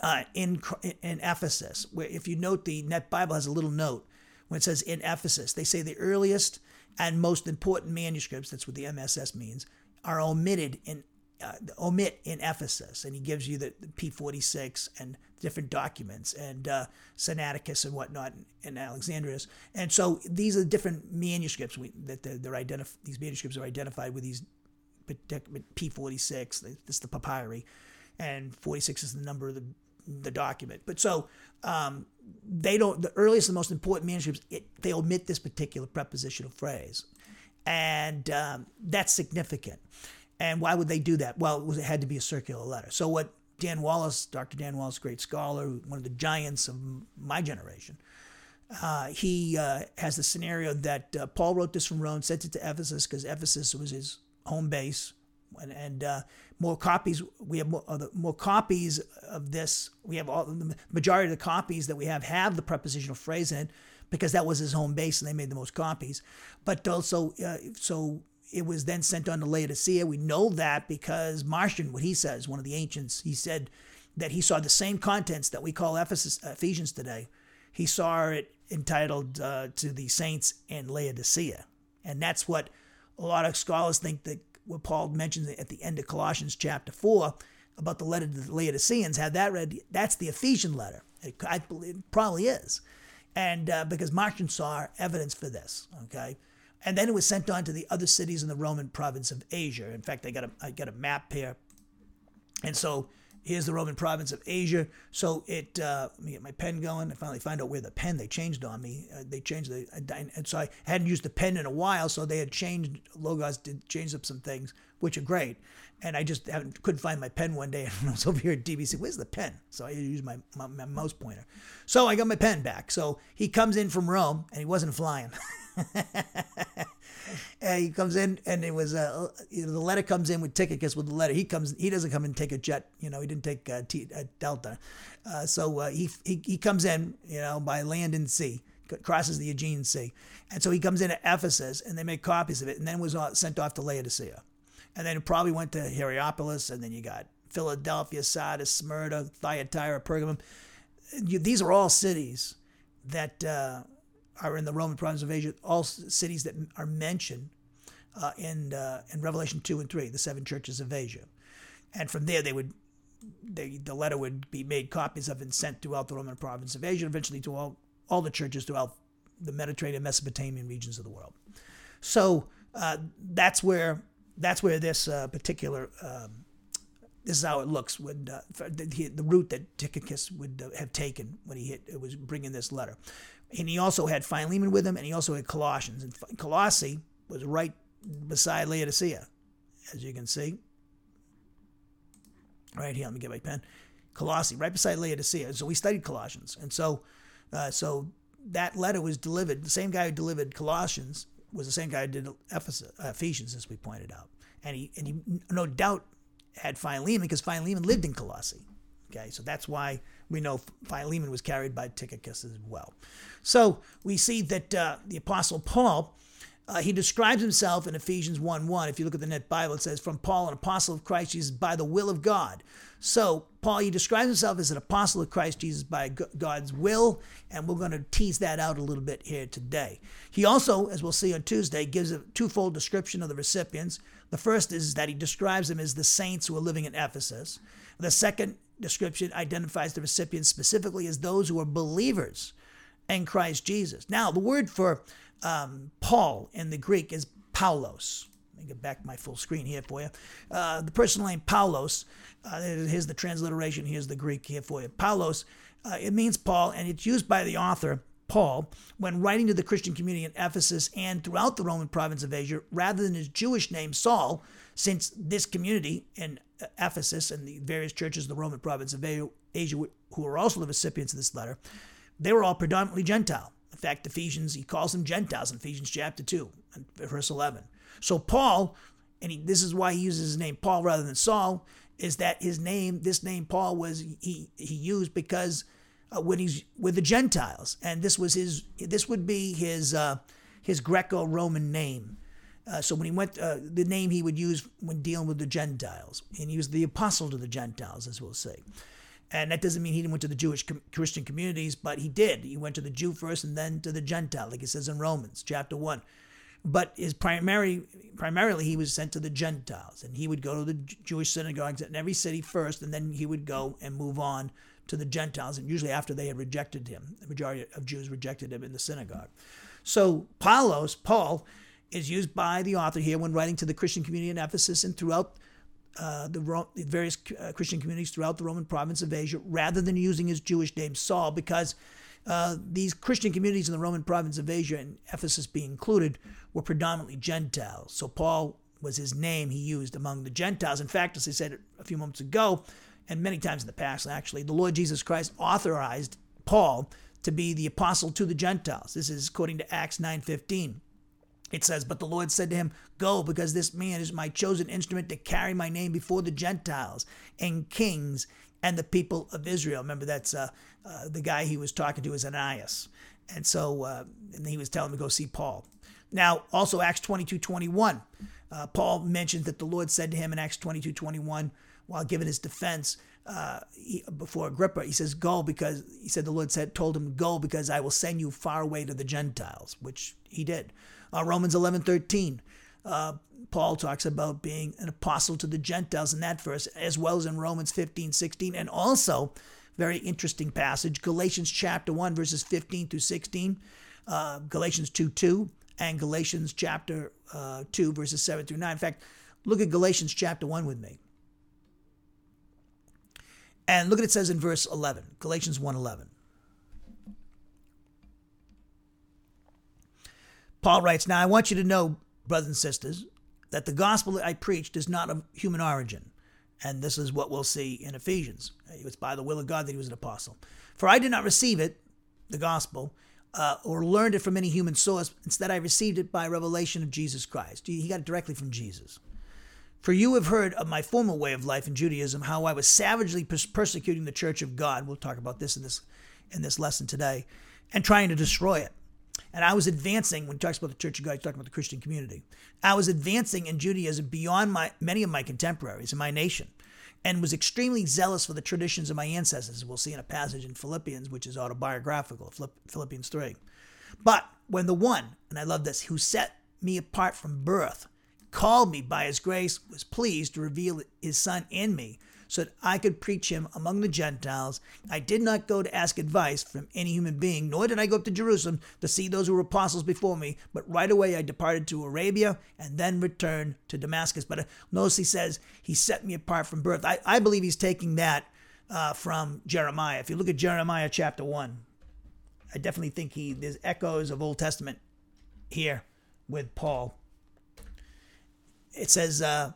Uh, in in Ephesus, where if you note the Net Bible has a little note when it says in Ephesus, they say the earliest and most important manuscripts. That's what the MSS means are omitted in uh, omit in Ephesus, and he gives you the, the P46 and different documents and uh, Sinaiticus and whatnot in Alexandrinus. And so these are different manuscripts we, that they're, they're identif- These manuscripts are identified with these P46. This is the papyri, and 46 is the number of the the document. But so um, they don't. The earliest and most important manuscripts it, they omit this particular prepositional phrase, and um, that's significant. And why would they do that? Well, it, was, it had to be a circular letter. So what Dan Wallace, Dr. Dan Wallace, great scholar, one of the giants of my generation, uh, he uh, has the scenario that uh, Paul wrote this from Rome, sent it to Ephesus because Ephesus was his home base, and, and uh, more copies. We have more, uh, more, copies of this. We have all the majority of the copies that we have have the prepositional phrase in it because that was his home base, and they made the most copies. But also, uh, so it was then sent on to Laodicea. We know that because Marcion, what he says, one of the ancients, he said that he saw the same contents that we call Ephesus, Ephesians today. He saw it entitled uh, to the saints in Laodicea. And that's what a lot of scholars think that what Paul mentions at the end of Colossians chapter 4 about the letter to the Laodiceans, had that read, that's the Ephesian letter. It, I believe, it probably is. And uh, because Marcion saw evidence for this, okay? and then it was sent on to the other cities in the Roman province of Asia. In fact, I got a I got a map here, and so here's the Roman province of Asia. So it uh, let me get my pen going. I finally find out where the pen they changed on me. Uh, they changed the and so I hadn't used the pen in a while. So they had changed logos did change up some things, which are great. And I just couldn't find my pen one day. And I was over here at DBC. Where's the pen? So I used my, my, my mouse pointer. So I got my pen back. So he comes in from Rome, and he wasn't flying. he comes in and it was uh, you know, the letter comes in with Tychicus with the letter. He comes, he doesn't come and take a jet. You know, he didn't take a, T, a Delta. Uh, so uh, he, he he comes in, you know, by land and sea, crosses the Aegean Sea, and so he comes into Ephesus, and they make copies of it, and then was sent off to Laodicea, and then it probably went to Hierapolis, and then you got Philadelphia, Sardis, Smyrna, Thyatira, Pergamum. You, these are all cities that uh, are in the Roman province of Asia, all cities that are mentioned uh, in uh, in Revelation two and three, the seven churches of Asia, and from there they would they, the letter would be made copies of and sent throughout the Roman province of Asia, eventually to all all the churches throughout the Mediterranean, Mesopotamian regions of the world. So uh, that's where that's where this uh, particular um, this is how it looks when uh, the, the, route that Tychicus would uh, have taken when he hit, it was bringing this letter. And he also had Philemon with him, and he also had Colossians. And Colossae was right beside Laodicea, as you can see. Right here, let me get my pen. Colossae, right beside Laodicea. So we studied Colossians, and so, uh, so that letter was delivered. The same guy who delivered Colossians was the same guy who did Ephesus, uh, Ephesians, as we pointed out, and he and he no doubt had Philemon because Philemon lived in Colossae. Okay, so that's why we know Philemon was carried by Tychicus as well. So we see that uh, the Apostle Paul, uh, he describes himself in Ephesians 1 1. If you look at the Net Bible, it says, From Paul, an apostle of Christ Jesus, by the will of God. So Paul, he describes himself as an apostle of Christ Jesus by God's will, and we're going to tease that out a little bit here today. He also, as we'll see on Tuesday, gives a twofold description of the recipients. The first is that he describes them as the saints who are living in Ephesus. The second description identifies the recipients specifically as those who are believers in Christ Jesus. Now, the word for um, Paul in the Greek is Paulos. Let me get back my full screen here for you. Uh, the personal name Paulos, uh, here's the transliteration, here's the Greek here for you. Paulos, uh, it means Paul, and it's used by the author Paul, when writing to the Christian community in Ephesus and throughout the Roman province of Asia, rather than his Jewish name Saul, since this community in Ephesus and the various churches of the Roman province of Asia, who are also the recipients of this letter, they were all predominantly Gentile. In fact, Ephesians, he calls them Gentiles in Ephesians chapter 2, verse 11. So Paul, and he, this is why he uses his name Paul rather than Saul, is that his name, this name Paul, was he he used because uh, when he's with the Gentiles, and this was his this would be his uh, his Greco-Roman name. Uh, so when he went, uh, the name he would use when dealing with the Gentiles, and he was the apostle to the Gentiles, as we'll say. And that doesn't mean he didn't went to the Jewish com- Christian communities, but he did. He went to the Jew first and then to the Gentile, like it says in Romans chapter one. But his primary, primarily, he was sent to the Gentiles, and he would go to the Jewish synagogues in every city first, and then he would go and move on to the Gentiles, and usually after they had rejected him. The majority of Jews rejected him in the synagogue. So Paulos, Paul, is used by the author here when writing to the Christian community in Ephesus and throughout uh, the, Ro- the, various uh, Christian communities throughout the Roman province of Asia, rather than using his Jewish name Saul, because uh, these Christian communities in the Roman province of Asia, and Ephesus being included, were predominantly Gentiles. So Paul was his name he used among the Gentiles. In fact, as I said a few moments ago, and many times in the past, actually, the Lord Jesus Christ authorized Paul to be the apostle to the Gentiles. This is according to Acts 9:15. It says, But the Lord said to him, Go, because this man is my chosen instrument to carry my name before the Gentiles and kings and the people of Israel. Remember, that's uh, uh, the guy he was talking to is Ananias. And so uh, and he was telling him to go see Paul. Now, also Acts 22 21. Uh, Paul mentions that the Lord said to him in Acts 22 21, while giving his defense uh, he, before Agrippa, he says, Go because he said the Lord said, told him, Go because I will send you far away to the Gentiles, which he did. Uh, Romans 11 13. Uh, Paul talks about being an apostle to the Gentiles in that verse, as well as in Romans 15 16. And also, very interesting passage, Galatians chapter 1, verses 15 through 16, uh, Galatians 2 2, and Galatians chapter uh, 2, verses 7 through 9. In fact, look at Galatians chapter 1 with me. And look at it says in verse 11, Galatians 1 11. Paul writes, Now I want you to know, brothers and sisters, that the gospel that I preached is not of human origin. And this is what we'll see in Ephesians. It was by the will of God that he was an apostle. For I did not receive it, the gospel, uh, or learned it from any human source. Instead, I received it by revelation of Jesus Christ. He got it directly from Jesus. For you have heard of my former way of life in Judaism, how I was savagely persecuting the church of God. We'll talk about this in this in this lesson today, and trying to destroy it. And I was advancing, when he talks about the Church of God, he's talking about the Christian community. I was advancing in Judaism beyond my many of my contemporaries in my nation and was extremely zealous for the traditions of my ancestors. We'll see in a passage in Philippians, which is autobiographical, Philippians 3. But when the one, and I love this, who set me apart from birth, called me by his grace, was pleased to reveal his son in me so that I could preach him among the Gentiles. I did not go to ask advice from any human being, nor did I go up to Jerusalem to see those who were apostles before me, but right away I departed to Arabia and then returned to Damascus. But uh, notice he says, He set me apart from birth. I, I believe he's taking that uh, from Jeremiah. If you look at Jeremiah chapter 1, I definitely think he there's echoes of Old Testament here with Paul. It says, uh,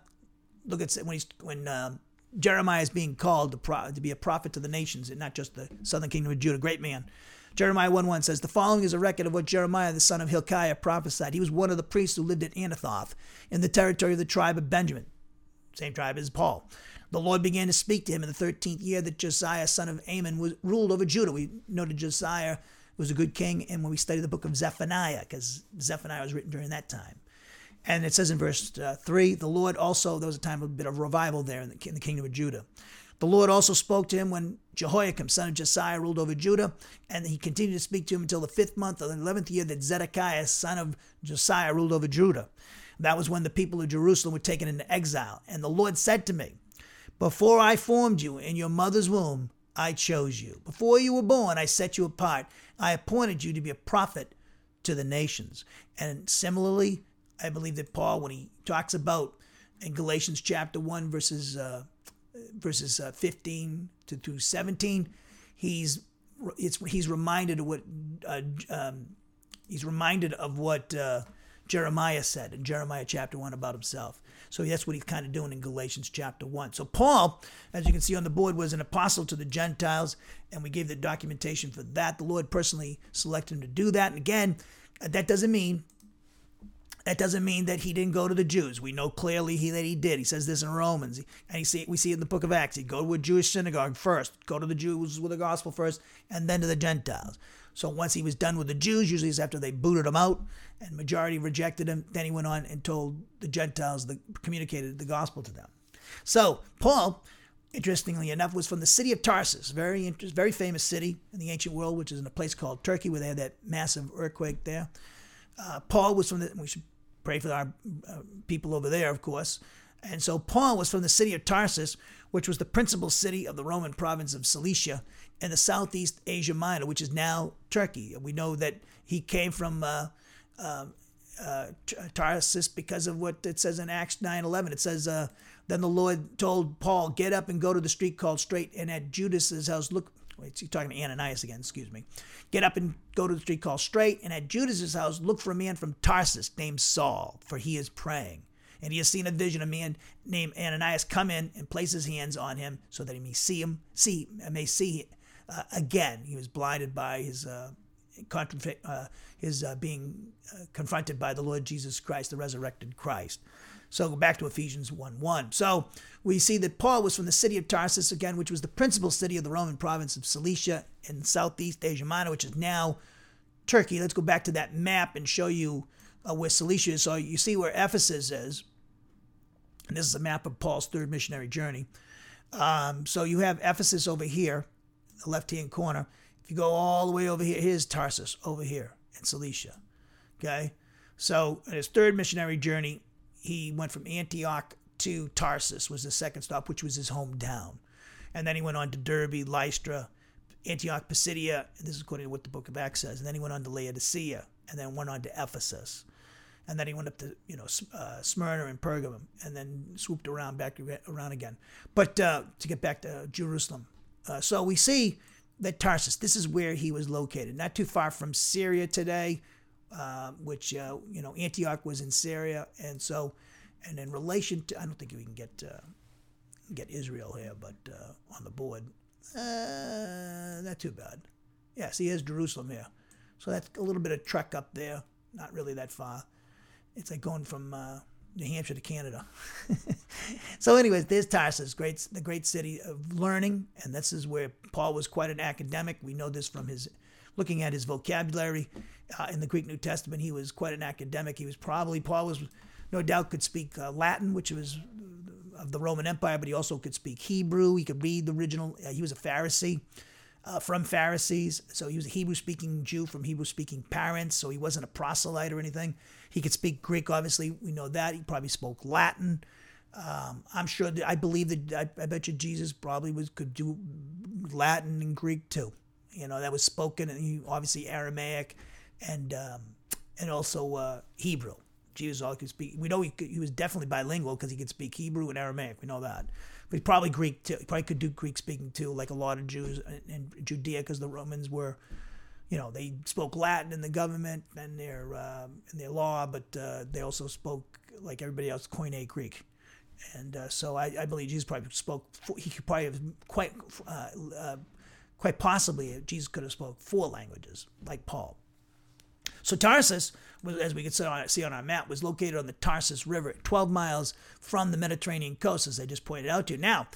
look at when he's when um, Jeremiah is being called to, pro- to be a prophet to the nations and not just the southern kingdom of Judah. Great man. Jeremiah 1 1 says, The following is a record of what Jeremiah, the son of Hilkiah, prophesied. He was one of the priests who lived at Anathoth in the territory of the tribe of Benjamin, same tribe as Paul. The Lord began to speak to him in the 13th year that Josiah, son of Amon, was ruled over Judah. We noted Josiah was a good king, and when we study the book of Zephaniah, because Zephaniah was written during that time. And it says in verse uh, 3 the Lord also, there was a time of a bit of revival there in the, in the kingdom of Judah. The Lord also spoke to him when Jehoiakim, son of Josiah, ruled over Judah, and he continued to speak to him until the fifth month of the eleventh year that Zedekiah, son of Josiah, ruled over Judah. That was when the people of Jerusalem were taken into exile. And the Lord said to me, Before I formed you in your mother's womb, I chose you. Before you were born, I set you apart. I appointed you to be a prophet to the nations. And similarly, I believe that Paul, when he talks about in Galatians chapter 1, verses, uh, verses uh, 15 to through 17, he's it's he's reminded of what uh, um, he's reminded of what uh, Jeremiah said in Jeremiah chapter one about himself. So that's what he's kind of doing in Galatians chapter 1. So Paul, as you can see on the board, was an apostle to the Gentiles, and we gave the documentation for that. The Lord personally selected him to do that. And again, that doesn't mean that doesn't mean that he didn't go to the Jews. We know clearly he, that he did. He says this in Romans, and he see, we see it in the book of Acts. He'd go to a Jewish synagogue first, go to the Jews with the gospel first, and then to the Gentiles. So once he was done with the Jews, usually it's after they booted him out, and majority rejected him. Then he went on and told the Gentiles, the, communicated the gospel to them. So Paul, interestingly enough, was from the city of Tarsus, very very famous city in the ancient world, which is in a place called Turkey, where they had that massive earthquake there. Uh, Paul was from the. We should pray for our uh, people over there, of course. And so Paul was from the city of Tarsus, which was the principal city of the Roman province of Cilicia in the southeast Asia Minor, which is now Turkey. We know that he came from uh, uh, uh, Tarsus because of what it says in Acts 9:11. It says, uh, "Then the Lord told Paul, get up and go to the street called Straight, and at Judas's house look." Wait, he's talking to Ananias again. Excuse me. Get up and go to the street called Straight, and at Judas's house look for a man from Tarsus named Saul, for he is praying. And he has seen a vision of a man named Ananias come in and place his hands on him so that he may see him, see, may see uh, again. He was blinded by his uh, uh, his uh, being uh, confronted by the Lord Jesus Christ, the resurrected Christ. So go back to Ephesians 1 1. So we see that Paul was from the city of Tarsus, again, which was the principal city of the Roman province of Cilicia in Southeast Asia Minor, which is now Turkey. Let's go back to that map and show you uh, where Cilicia is. So you see where Ephesus is. And this is a map of Paul's third missionary journey. Um, so you have Ephesus over here, the left hand corner. If you go all the way over here, here's Tarsus over here in Cilicia. Okay? So in his third missionary journey, he went from Antioch to Tarsus, was the second stop, which was his hometown. And then he went on to Derbe, Lystra, Antioch, Pisidia. This is according to what the book of Acts says. And then he went on to Laodicea, and then went on to Ephesus. And then he went up to you know uh, Smyrna and Pergamum, and then swooped around back around again. But uh, to get back to Jerusalem, uh, so we see that Tarsus, this is where he was located, not too far from Syria today, uh, which, uh, you know, Antioch was in Syria. And so, and in relation to, I don't think we can get uh, get Israel here, but uh, on the board, uh, not too bad. Yeah, see, here's Jerusalem here. So that's a little bit of trek up there, not really that far. It's like going from uh, New Hampshire to Canada. so, anyways, there's Tarsus, great, the great city of learning, and this is where Paul was quite an academic. We know this from his looking at his vocabulary uh, in the Greek New Testament. He was quite an academic. He was probably Paul was no doubt could speak uh, Latin, which was of the Roman Empire, but he also could speak Hebrew. He could read the original. Uh, he was a Pharisee uh, from Pharisees. So he was a Hebrew speaking Jew from Hebrew speaking parents. So he wasn't a proselyte or anything. He could speak Greek, obviously. We know that. He probably spoke Latin. Um, I'm sure, that, I believe that, I, I, bet you Jesus probably was could do Latin and Greek too. You know, that was spoken, and he, obviously Aramaic and um, and also uh, Hebrew. Jesus all could speak. We know he, could, he was definitely bilingual because he could speak Hebrew and Aramaic. We know that but probably Greek too. He probably could do Greek speaking too, like a lot of Jews in Judea, because the Romans were, you know, they spoke Latin in the government and their uh, in their law, but uh, they also spoke like everybody else Koine Greek. And uh, so I, I, believe Jesus probably spoke. He could probably have quite, uh, uh, quite possibly, Jesus could have spoke four languages, like Paul. So Tarsus as we can see on our map, was located on the Tarsus River, 12 miles from the Mediterranean coast, as I just pointed out to you. Now,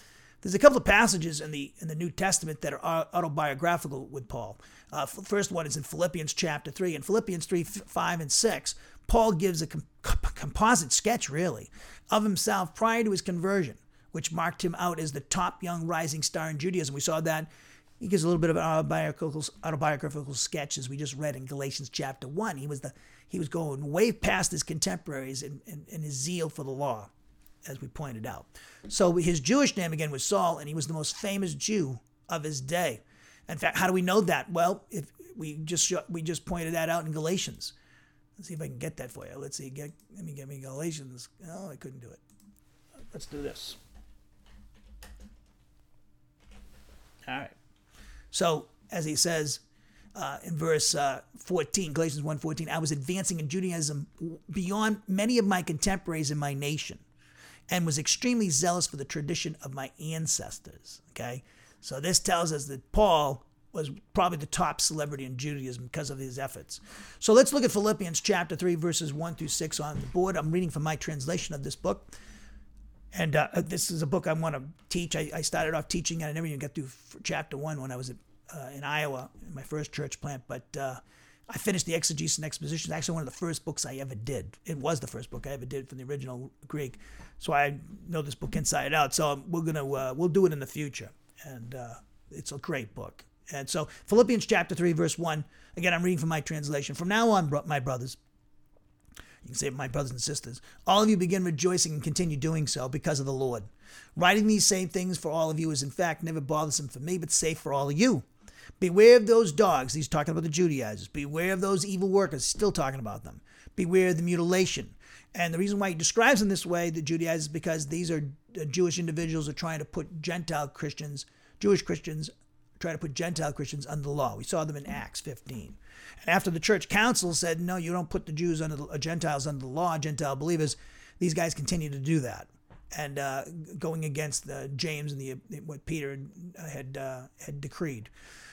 there's a couple of passages in the in the New Testament that are autobiographical with Paul. Uh, first one is in Philippians chapter three. In Philippians three, five, and six, Paul gives a com- composite sketch, really, of himself prior to his conversion, which marked him out as the top young rising star in Judaism. We saw that he gives a little bit of autobiographical, autobiographical sketch as we just read in Galatians chapter one. He was the he was going way past his contemporaries in, in, in his zeal for the law, as we pointed out. So his Jewish name again was Saul, and he was the most famous Jew of his day. In fact, how do we know that? Well, if we just we just pointed that out in Galatians. Let's see if I can get that for you. Let's see. Get let me get me Galatians. Oh, I couldn't do it. Let's do this. All right. So as he says uh, in verse uh, 14, Galatians 1.14, I was advancing in Judaism beyond many of my contemporaries in my nation and was extremely zealous for the tradition of my ancestors. Okay, so this tells us that Paul was probably the top celebrity in Judaism because of his efforts. So let's look at Philippians chapter 3, verses 1 through 6 on the board. I'm reading from my translation of this book. And uh, this is a book I want to teach. I, I, started off teaching it. I never even got through chapter 1 when I was at, uh, in Iowa, in my first church plant. But uh, I finished the Exegesis and Exposition. It's actually one of the first books I ever did. It was the first book I ever did from the original Greek. So I know this book inside out. So we're going to, uh, we'll do it in the future. And uh, it's a great book. And so Philippians chapter 3, verse 1. Again, I'm reading from my translation. From now on, my brothers, you can say my brothers and sisters, all of you begin rejoicing and continue doing so because of the Lord. Writing these same things for all of you is in fact never bothersome for me, but safe for all of you. Beware of those dogs. He's talking about the Judaizers. Beware of those evil workers. Still talking about them. Beware of the mutilation. And the reason why he describes them this way, the Judaizers, is because these are uh, Jewish individuals are trying to put Gentile Christians, Jewish Christians, try to put Gentile Christians under the law. We saw them in Acts 15. And after the church council said, no, you don't put the Jews under the uh, Gentiles under the law, Gentile believers, these guys continue to do that. And uh, going against uh, James and the what Peter had uh, had decreed.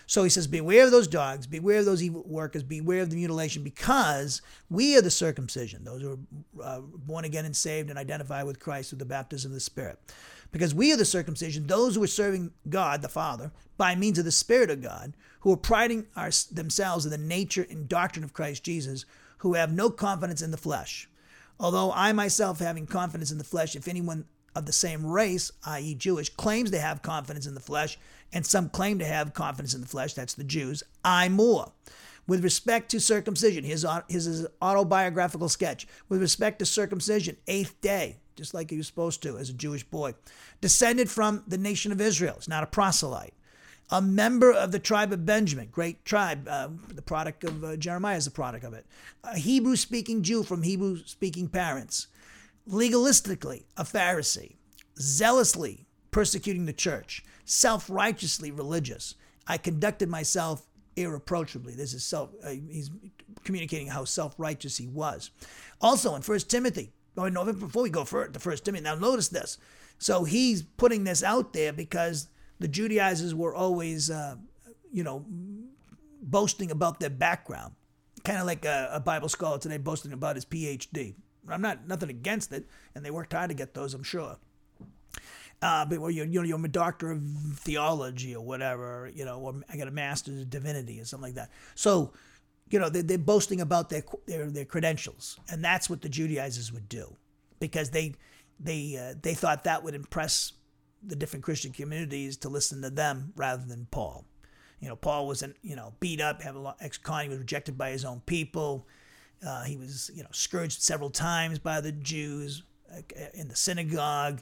So he says, Beware of those dogs, beware of those evil workers, beware of the mutilation, because we are the circumcision, those who are uh, born again and saved and identify with Christ through the baptism of the Spirit. Because we are the circumcision, those who are serving God the Father by means of the Spirit of God, who are priding our, themselves in the nature and doctrine of Christ Jesus, who have no confidence in the flesh. Although I myself, having confidence in the flesh, if anyone of the same race, i.e., Jewish, claims to have confidence in the flesh, and some claim to have confidence in the flesh, that's the Jews, I more. With respect to circumcision, his, his autobiographical sketch. With respect to circumcision, eighth day, just like he was supposed to as a Jewish boy. Descended from the nation of Israel. He's not a proselyte. A member of the tribe of Benjamin, great tribe. Uh, the product of uh, Jeremiah is the product of it. A Hebrew speaking Jew from Hebrew speaking parents. Legalistically, a Pharisee. Zealously persecuting the church. Self righteously religious. I conducted myself irreproachably. This is self. Uh, he's communicating how self righteous he was. Also in First Timothy, No, before we go for the first Timothy, now notice this. So he's putting this out there because the Judaizers were always, uh, you know, boasting about their background, kind of like a, a, Bible scholar today boasting about his PhD. I'm not nothing against it, and they worked hard to get those, I'm sure. Uh, but well, you know, you're a doctor of theology or whatever, you know, or I got a master's of divinity or something like that. So you know, they're, they're boasting about their, their their credentials, and that's what the Judaizers would do, because they they uh, they thought that would impress the different Christian communities to listen to them rather than Paul. You know, Paul was you know beat up, have a lot ex-con. He was rejected by his own people. Uh, he was you know scourged several times by the Jews uh, in the synagogue.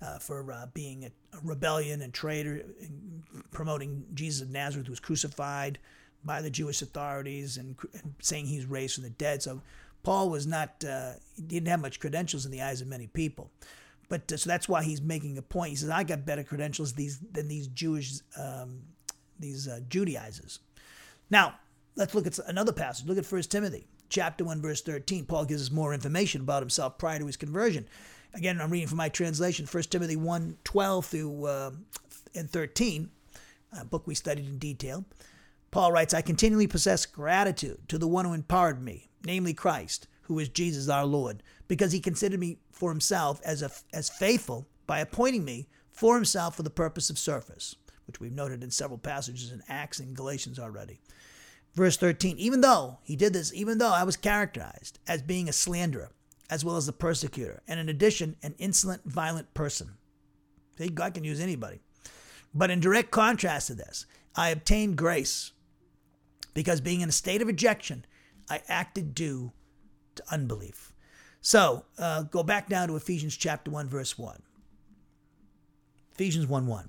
Uh, for uh, being a, a, rebellion and traitor, and promoting Jesus of Nazareth, who was crucified by the Jewish authorities and, and saying he's raised from the dead. So Paul was not, uh, he didn't have much credentials in the eyes of many people. But uh, so that's why he's making a point. He says, I got better credentials these, than these Jewish, um, these uh, Judaizers. Now, let's look at another passage. Look at 1 Timothy chapter 1, verse 13. Paul gives us more information about himself prior to his conversion. Again, I'm reading from my translation, 1 Timothy 1, 12 through uh, and 13, a book we studied in detail. Paul writes, I continually possess gratitude to the one who empowered me, namely Christ, who is Jesus our Lord, because he considered me for himself as, a, as faithful by appointing me for himself for the purpose of service, which we've noted in several passages in Acts and Galatians already. Verse 13, even though he did this, even though I was characterized as being a slanderer, as well as a persecutor, and in addition, an insolent, violent person. See, God can use anybody. But in direct contrast to this, I obtained grace because being in a state of rejection, I acted due to unbelief. So uh, go back now to Ephesians chapter 1, verse 1. Ephesians 1 1.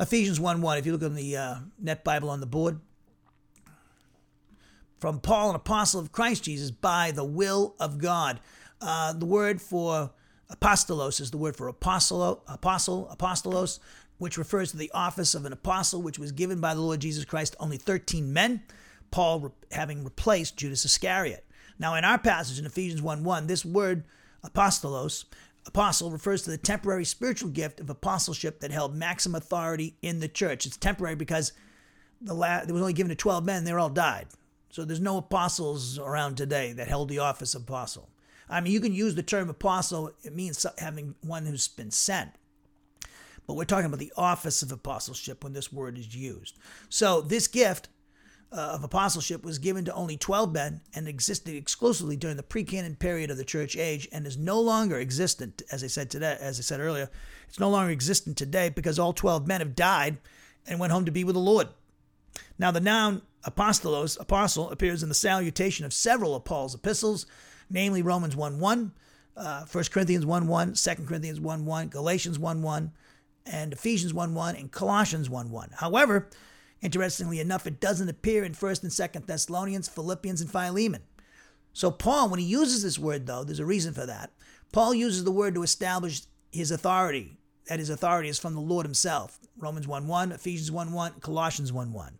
Ephesians 1 1, if you look on the uh, Net Bible on the board, from Paul, an apostle of Christ Jesus, by the will of God Uh, the word for apostolos is the word for apostle, apostle, apostolos, which refers to the office of an apostle, which was given by the Lord Jesus Christ to only 13 men, Paul re- having replaced Judas Iscariot. Now, in our passage in Ephesians 1 1, this word apostolos, apostle, refers to the temporary spiritual gift of apostleship that held maximum authority in the church. It's temporary because the la- it was only given to 12 men, they all died. So there's no apostles around today that held the office of apostle. I mean, you can use the term apostle, it means having one who's been sent. But we're talking about the office of apostleship when this word is used. So this gift uh, of apostleship was given to only 12 men and existed exclusively during the pre-canon period of the church age and is no longer existent as I said today as I said earlier it's no longer existent today because all 12 men have died and went home to be with the Lord now the noun apostolos apostle appears in the salutation of several of Paul's epistles namely Romans 1 1 uh, 1 Corinthians 1 1 2 Corinthians 1 1 Galatians 1 1 and Ephesians 1 1 and Colossians 1 1 however Interestingly enough, it doesn't appear in 1st and 2nd Thessalonians, Philippians, and Philemon. So, Paul, when he uses this word, though, there's a reason for that. Paul uses the word to establish his authority, that his authority is from the Lord himself. Romans 1 1, Ephesians 1 1, Colossians 1 1.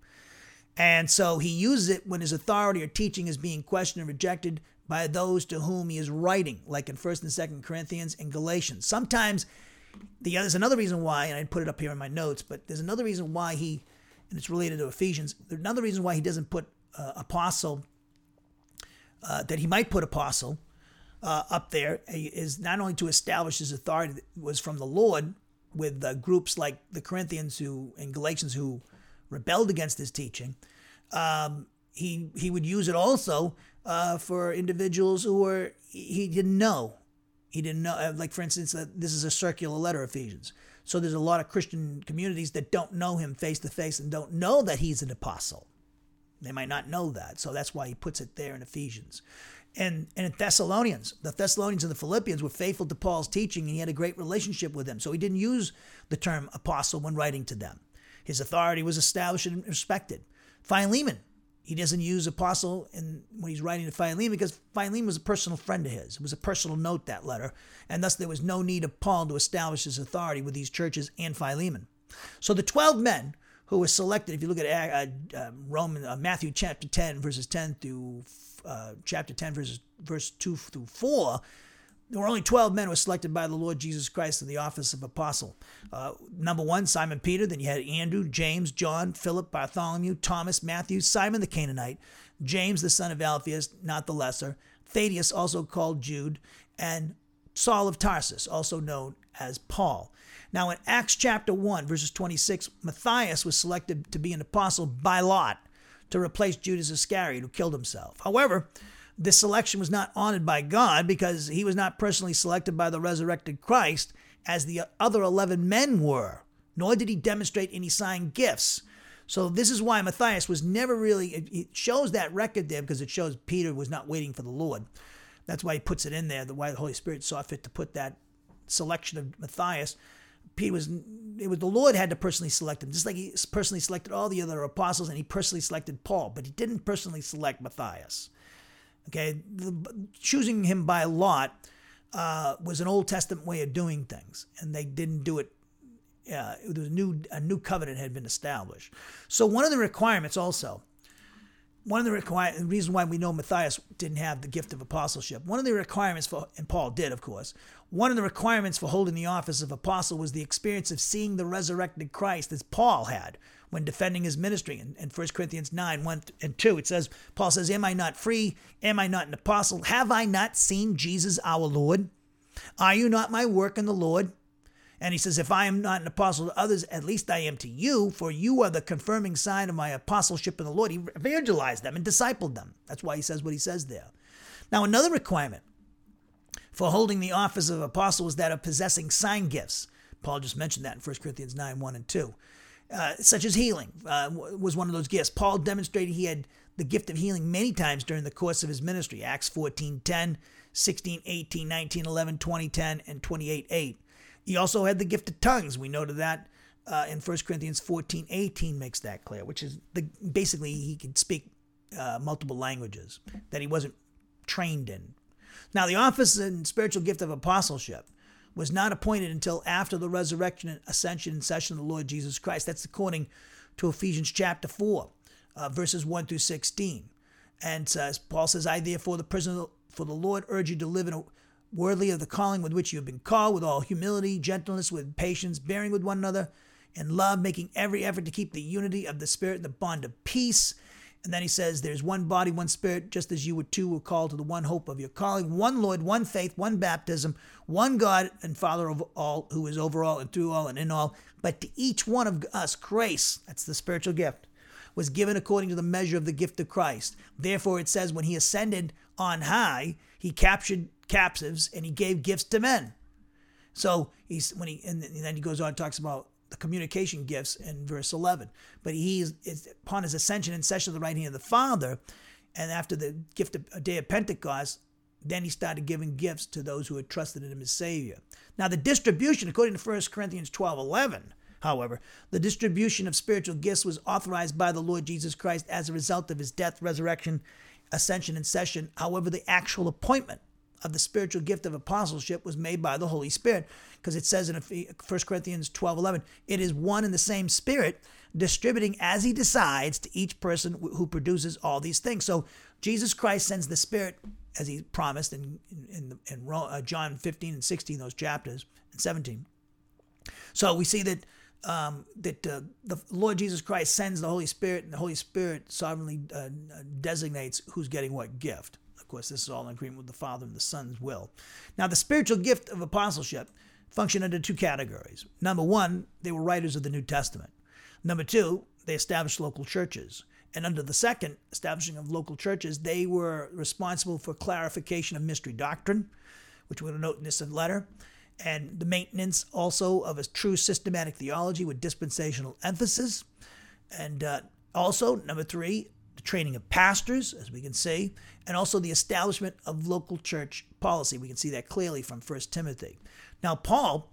And so he uses it when his authority or teaching is being questioned and rejected by those to whom he is writing, like in 1st and 2nd Corinthians and Galatians. Sometimes the, there's another reason why, and I put it up here in my notes, but there's another reason why he and it's related to Ephesians. there's Another reason why he doesn't put uh, apostle, uh, that he might put apostle uh, up there, is not only to establish his authority that was from the Lord with groups like the Corinthians who and Galatians who rebelled against his teaching. Um, he he would use it also uh, for individuals who were he didn't know. He didn't know, uh, like for instance, uh, this is a circular letter, Ephesians. So there's a lot of Christian communities that don't know him face to face and don't know that he's an apostle. They might not know that. So that's why he puts it there in Ephesians. And, and in Thessalonians, the Thessalonians and the Philippians were faithful to Paul's teaching and he had a great relationship with them. So he didn't use the term apostle when writing to them. His authority was established and respected. Philemon, he doesn't use apostle in, when he's writing to Philemon because Philemon was a personal friend of his. It was a personal note, that letter, and thus there was no need of Paul to establish his authority with these churches and Philemon. So the 12 men who were selected, if you look at uh, uh, Roman, uh, Matthew chapter 10, verses 10 through uh, chapter 10, verses, verse 2 through 4, there were only 12 men who were selected by the Lord Jesus Christ to the office of apostle. Uh, number one, Simon Peter. Then you had Andrew, James, John, Philip, Bartholomew, Thomas, Matthew, Simon the Canaanite, James the son of Alphaeus, not the lesser, Thaddeus, also called Jude, and Saul of Tarsus, also known as Paul. Now, in Acts chapter 1, verses 26, Matthias was selected to be an apostle by lot to replace Judas Iscariot, who killed himself. However, this selection was not honored by God because he was not personally selected by the resurrected Christ as the other 11 men were, nor did he demonstrate any sign gifts. So this is why Matthias was never really, it shows that record there because it shows Peter was not waiting for the Lord. That's why he puts it in there, the why the Holy Spirit saw fit to put that selection of Matthias. Peter was it was the Lord had to personally select him, just like he personally selected all the other apostles, and he personally selected Paul, but he didn't personally select Matthias. Okay, the, choosing him by lot uh, was an Old Testament way of doing things, and they didn't do it. Uh, was a new a new covenant had been established. So one of the requirements also, one of the require the reason why we know Matthias didn't have the gift of apostleship. One of the requirements for and Paul did, of course. One of the requirements for holding the office of apostle was the experience of seeing the resurrected Christ, as Paul had when defending his ministry. In, in 1 Corinthians 9, 1 and 2, it says, Paul says, Am I not free? Am I not an apostle? Have I not seen Jesus our Lord? Are you not my work in the Lord? And he says, If I am not an apostle to others, at least I am to you, for you are the confirming sign of my apostleship in the Lord. He evangelized them and discipled them. That's why he says what he says there. Now, another requirement for holding the office of apostle is that of possessing sign gifts. Paul just mentioned that in 1 Corinthians 9 1 and 2. Uh, such as healing, uh, was one of those gifts. Paul demonstrated he had the gift of healing many times during the course of his ministry. Acts 14 10, 16 18, 19 11, 20 10, and 28 8. He also had the gift of tongues. We noted that uh, in 1 Corinthians 14 18 makes that clear, which is the, basically he could speak uh, multiple languages that he wasn't trained in. Now, the office and spiritual gift of apostleship was not appointed until after the resurrection and ascension and session of the Lord Jesus Christ. That's according to Ephesians chapter 4, uh, verses 1 through 16. And says, Paul says, I therefore, the prisoner for the Lord, urge you to live in a worthy of the calling with which you have been called, with all humility, gentleness, with patience, bearing with one another in love, making every effort to keep the unity of the Spirit and the bond of peace. And then he says, There's one body, one spirit, just as you were two were called to the one hope of your calling, one Lord, one faith, one baptism, one God and Father of all, who is over all and through all and in all. But to each one of us, grace, that's the spiritual gift, was given according to the measure of the gift of Christ. Therefore, it says, When he ascended on high, he captured captives and he gave gifts to men. So he's when he and then he goes on and talks about the communication gifts in verse 11. But he is upon his ascension and session of the right hand of the Father, and after the gift of a day of Pentecost, then he started giving gifts to those who had trusted in him as Savior. Now, the distribution, according to 1 Corinthians 12 11, however, the distribution of spiritual gifts was authorized by the Lord Jesus Christ as a result of his death, resurrection, ascension, and session. However, the actual appointment of the spiritual gift of apostleship was made by the Holy Spirit. Because it says in 1 Corinthians 12 11, it is one and the same Spirit distributing as he decides to each person who produces all these things. So Jesus Christ sends the Spirit as he promised in, in, in, uh, John 15 and 16, those chapters, and 17. So we see that um, that uh, the Lord Jesus Christ sends the Holy Spirit, and the Holy Spirit sovereignly uh, designates who's getting what gift course, this is all in agreement with the Father and the Son's will. Now, the spiritual gift of apostleship functioned under two categories. Number one, they were writers of the New Testament. Number two, they established local churches. And under the second establishing of local churches, they were responsible for clarification of mystery doctrine, which we're going to note in this letter, and the maintenance also of a true systematic theology with dispensational emphasis. And uh, also, number three, the training of pastors, as we can see, and also the establishment of local church policy. We can see that clearly from 1 Timothy. Now, Paul,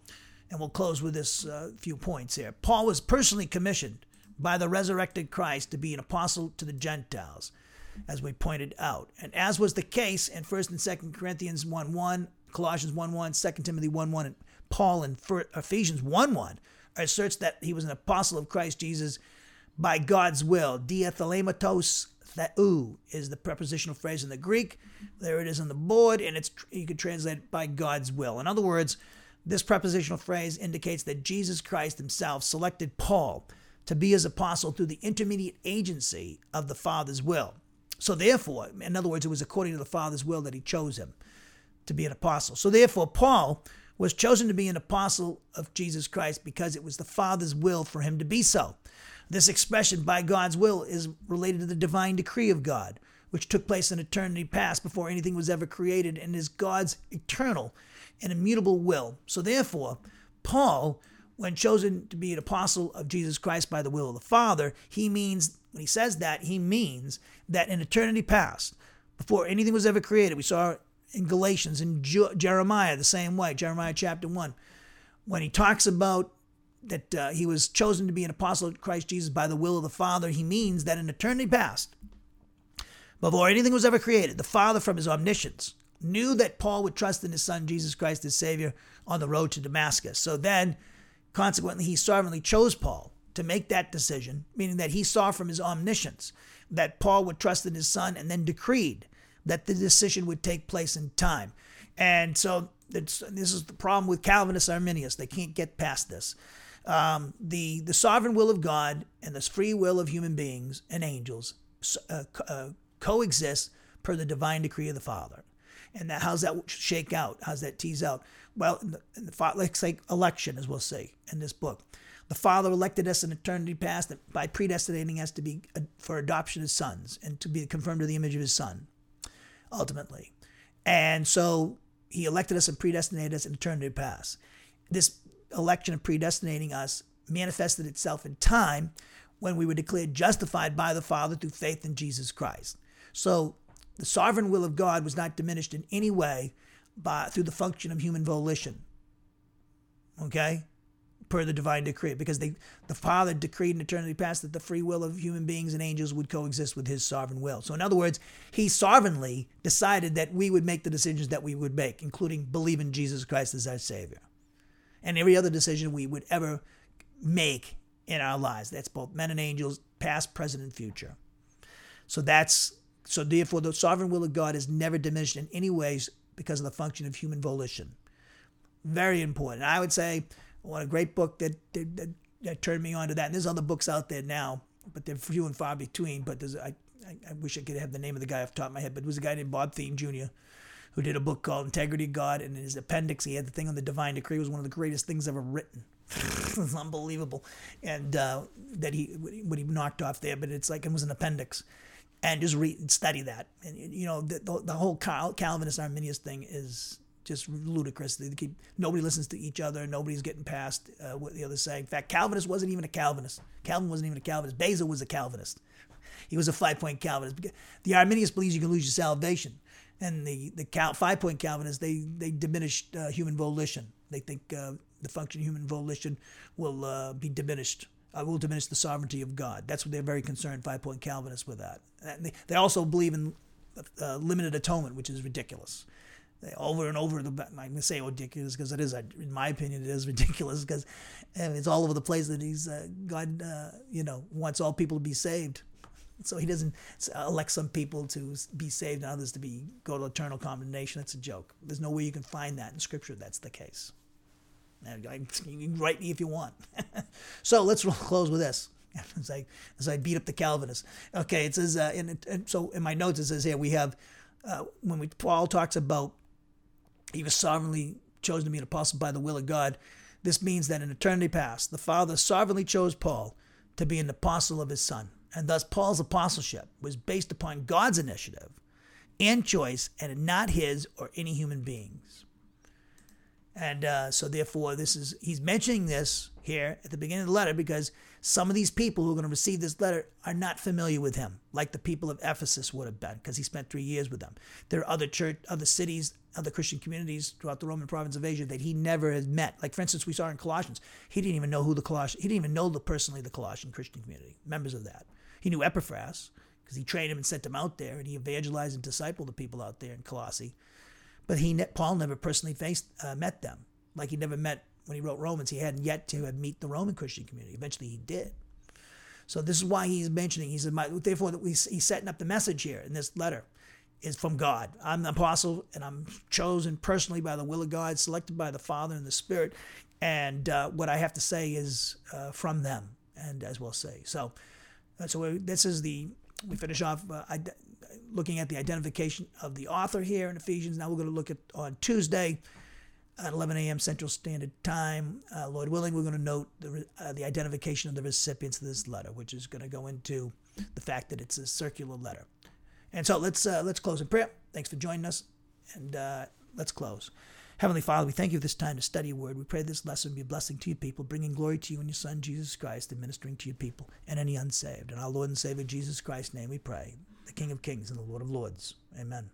and we'll close with this uh, few points here. Paul was personally commissioned by the resurrected Christ to be an apostle to the Gentiles, as we pointed out. And as was the case in 1st and 2nd Corinthians 1 1, Colossians 1 1, 2 Timothy 1 1, and Paul in Ephesians 1 1 asserts that he was an apostle of Christ Jesus by God's will. dia thelematos theou is the prepositional phrase in the Greek. There it is on the board, and it's you could translate it by God's will. In other words, this prepositional phrase indicates that Jesus Christ himself selected Paul to be his apostle through the intermediate agency of the Father's will. So therefore, in other words, it was according to the Father's will that he chose him to be an apostle. So therefore, Paul was chosen to be an apostle of Jesus Christ because it was the Father's will for him to be so. This expression, by God's will, is related to the divine decree of God, which took place in eternity past before anything was ever created and is God's eternal and immutable will. So, therefore, Paul, when chosen to be an apostle of Jesus Christ by the will of the Father, he means, when he says that, he means that in eternity past, before anything was ever created, we saw in Galatians and Jeremiah the same way, Jeremiah chapter 1, when he talks about that uh, he was chosen to be an apostle of Christ Jesus by the will of the Father, he means that in eternity past, before anything was ever created, the Father from his omniscience knew that Paul would trust in his son Jesus Christ as Savior on the road to Damascus. So then, consequently, he sovereignly chose Paul to make that decision, meaning that he saw from his omniscience that Paul would trust in his son and then decreed that the decision would take place in time. And so this is the problem with Calvinist Arminius. They can't get past this um, the the sovereign will of God and the free will of human beings and angels uh, uh, coexist per the divine decree of the Father. And that, how's that shake out? How's that tease out? Well, in the, in the, let's say election, as we'll see in this book. The Father elected us in eternity past by predestinating us to be uh, for adoption as sons and to be confirmed to the image of His Son, ultimately. And so He elected us and predestinated us in eternity past. This election of predestinating us manifested itself in time when we were declared justified by the Father through faith in Jesus Christ. So the sovereign will of God was not diminished in any way by through the function of human volition. Okay? per the divine decree, because they, the Father decreed in eternity past that the free will of human beings and angels would coexist with His sovereign will. So, in other words, He sovereignly decided that we would make the decisions that we would make, including believe in Jesus Christ as our Savior, and every other decision we would ever make in our lives. That's both men and angels, past, present, and future. So that's so therefore the sovereign will of God is never diminished in any ways because of the function of human volition. Very important. I would say what a great book that, that, that turned me on to that. And there's other books out there now, but they're few and far between. But there's I, I, I wish I could have the name of the guy off the top of my head, but it was a guy named Bob Thieme Jr. who did a book called Integrity of God, and in his appendix he had the thing on the divine decree. It was one of the greatest things ever written. it's unbelievable, and uh, that he what he knocked off there, but it's like it was an appendix, and just read study that, and you know the the, the whole Calvinist Arminius thing is just ludicrous. They keep nobody listens to each other. Nobody's getting past uh, what the other's saying. In fact, Calvinist wasn't even a Calvinist. Calvin wasn't even a Calvinist. Beza was a Calvinist. He was a five point Calvinist. The Arminius believes you can lose your salvation, and the the Cal, five point Calvinists they they diminish uh, human volition. They think uh, the function of human volition will uh, be diminished. Uh, will diminish the sovereignty of God. That's what they're very concerned. Five point Calvinists with that. They, they also believe in uh, limited atonement, which is ridiculous over and over. The I'm going to say ridiculous because it is, in my opinion, it is ridiculous because it's all over the place that he's uh, God, you know, wants all people to be saved. So he doesn't elect some people to be saved and others to be go to eternal condemnation. That's a joke. There's no way you can find that in Scripture. That's the case. And you can write me if you want. so let's close with this. As I as I beat up the Calvinists. Okay, it says uh, in, so in my notes it says here we have uh, when we Paul talks about he was sovereignly chosen to be an apostle by the will of God. This means that in eternity past, the Father sovereignly chose Paul to be an apostle of his Son. And thus, Paul's apostleship was based upon God's initiative and choice and not his or any human beings. And uh, so, therefore, this is he's mentioning this here at the beginning of the letter because some of these people who are going to receive this letter are not familiar with him, like the people of Ephesus would have been, because he spent three years with them. There are other church, other cities, other Christian communities throughout the Roman province of Asia that he never has met. Like, for instance, we saw in Colossians, he didn't even know who the Colossian, he didn't even know the personally the Colossian Christian community, members of that. He knew Epaphras because he trained him and sent him out there, and he evangelized and discipled the people out there in Colossae. But he, Paul, never personally faced, uh, met them, like he never met when he wrote Romans, he hadn't yet to meet the Roman Christian community. Eventually, he did. So this is why he's mentioning. He said, therefore, he's setting up the message here in this letter is from God. I'm the apostle, and I'm chosen personally by the will of God, selected by the Father and the Spirit. And uh, what I have to say is uh, from them, and as we'll say. So, so this is the we finish off uh, looking at the identification of the author here in Ephesians. Now we're going to look at on Tuesday at 11 a.m. Central Standard Time. Uh, Lord willing, we're going to note the, uh, the identification of the recipients of this letter, which is going to go into the fact that it's a circular letter. And so let's uh, let's close in prayer. Thanks for joining us, and uh, let's close. Heavenly Father, we thank you this time to study your word. We pray this lesson be a blessing to your people, bringing glory to you and your Son, Jesus Christ, and ministering to your people and any unsaved. In our Lord and Savior Jesus Christ's name we pray, the King of kings and the Lord of lords. Amen.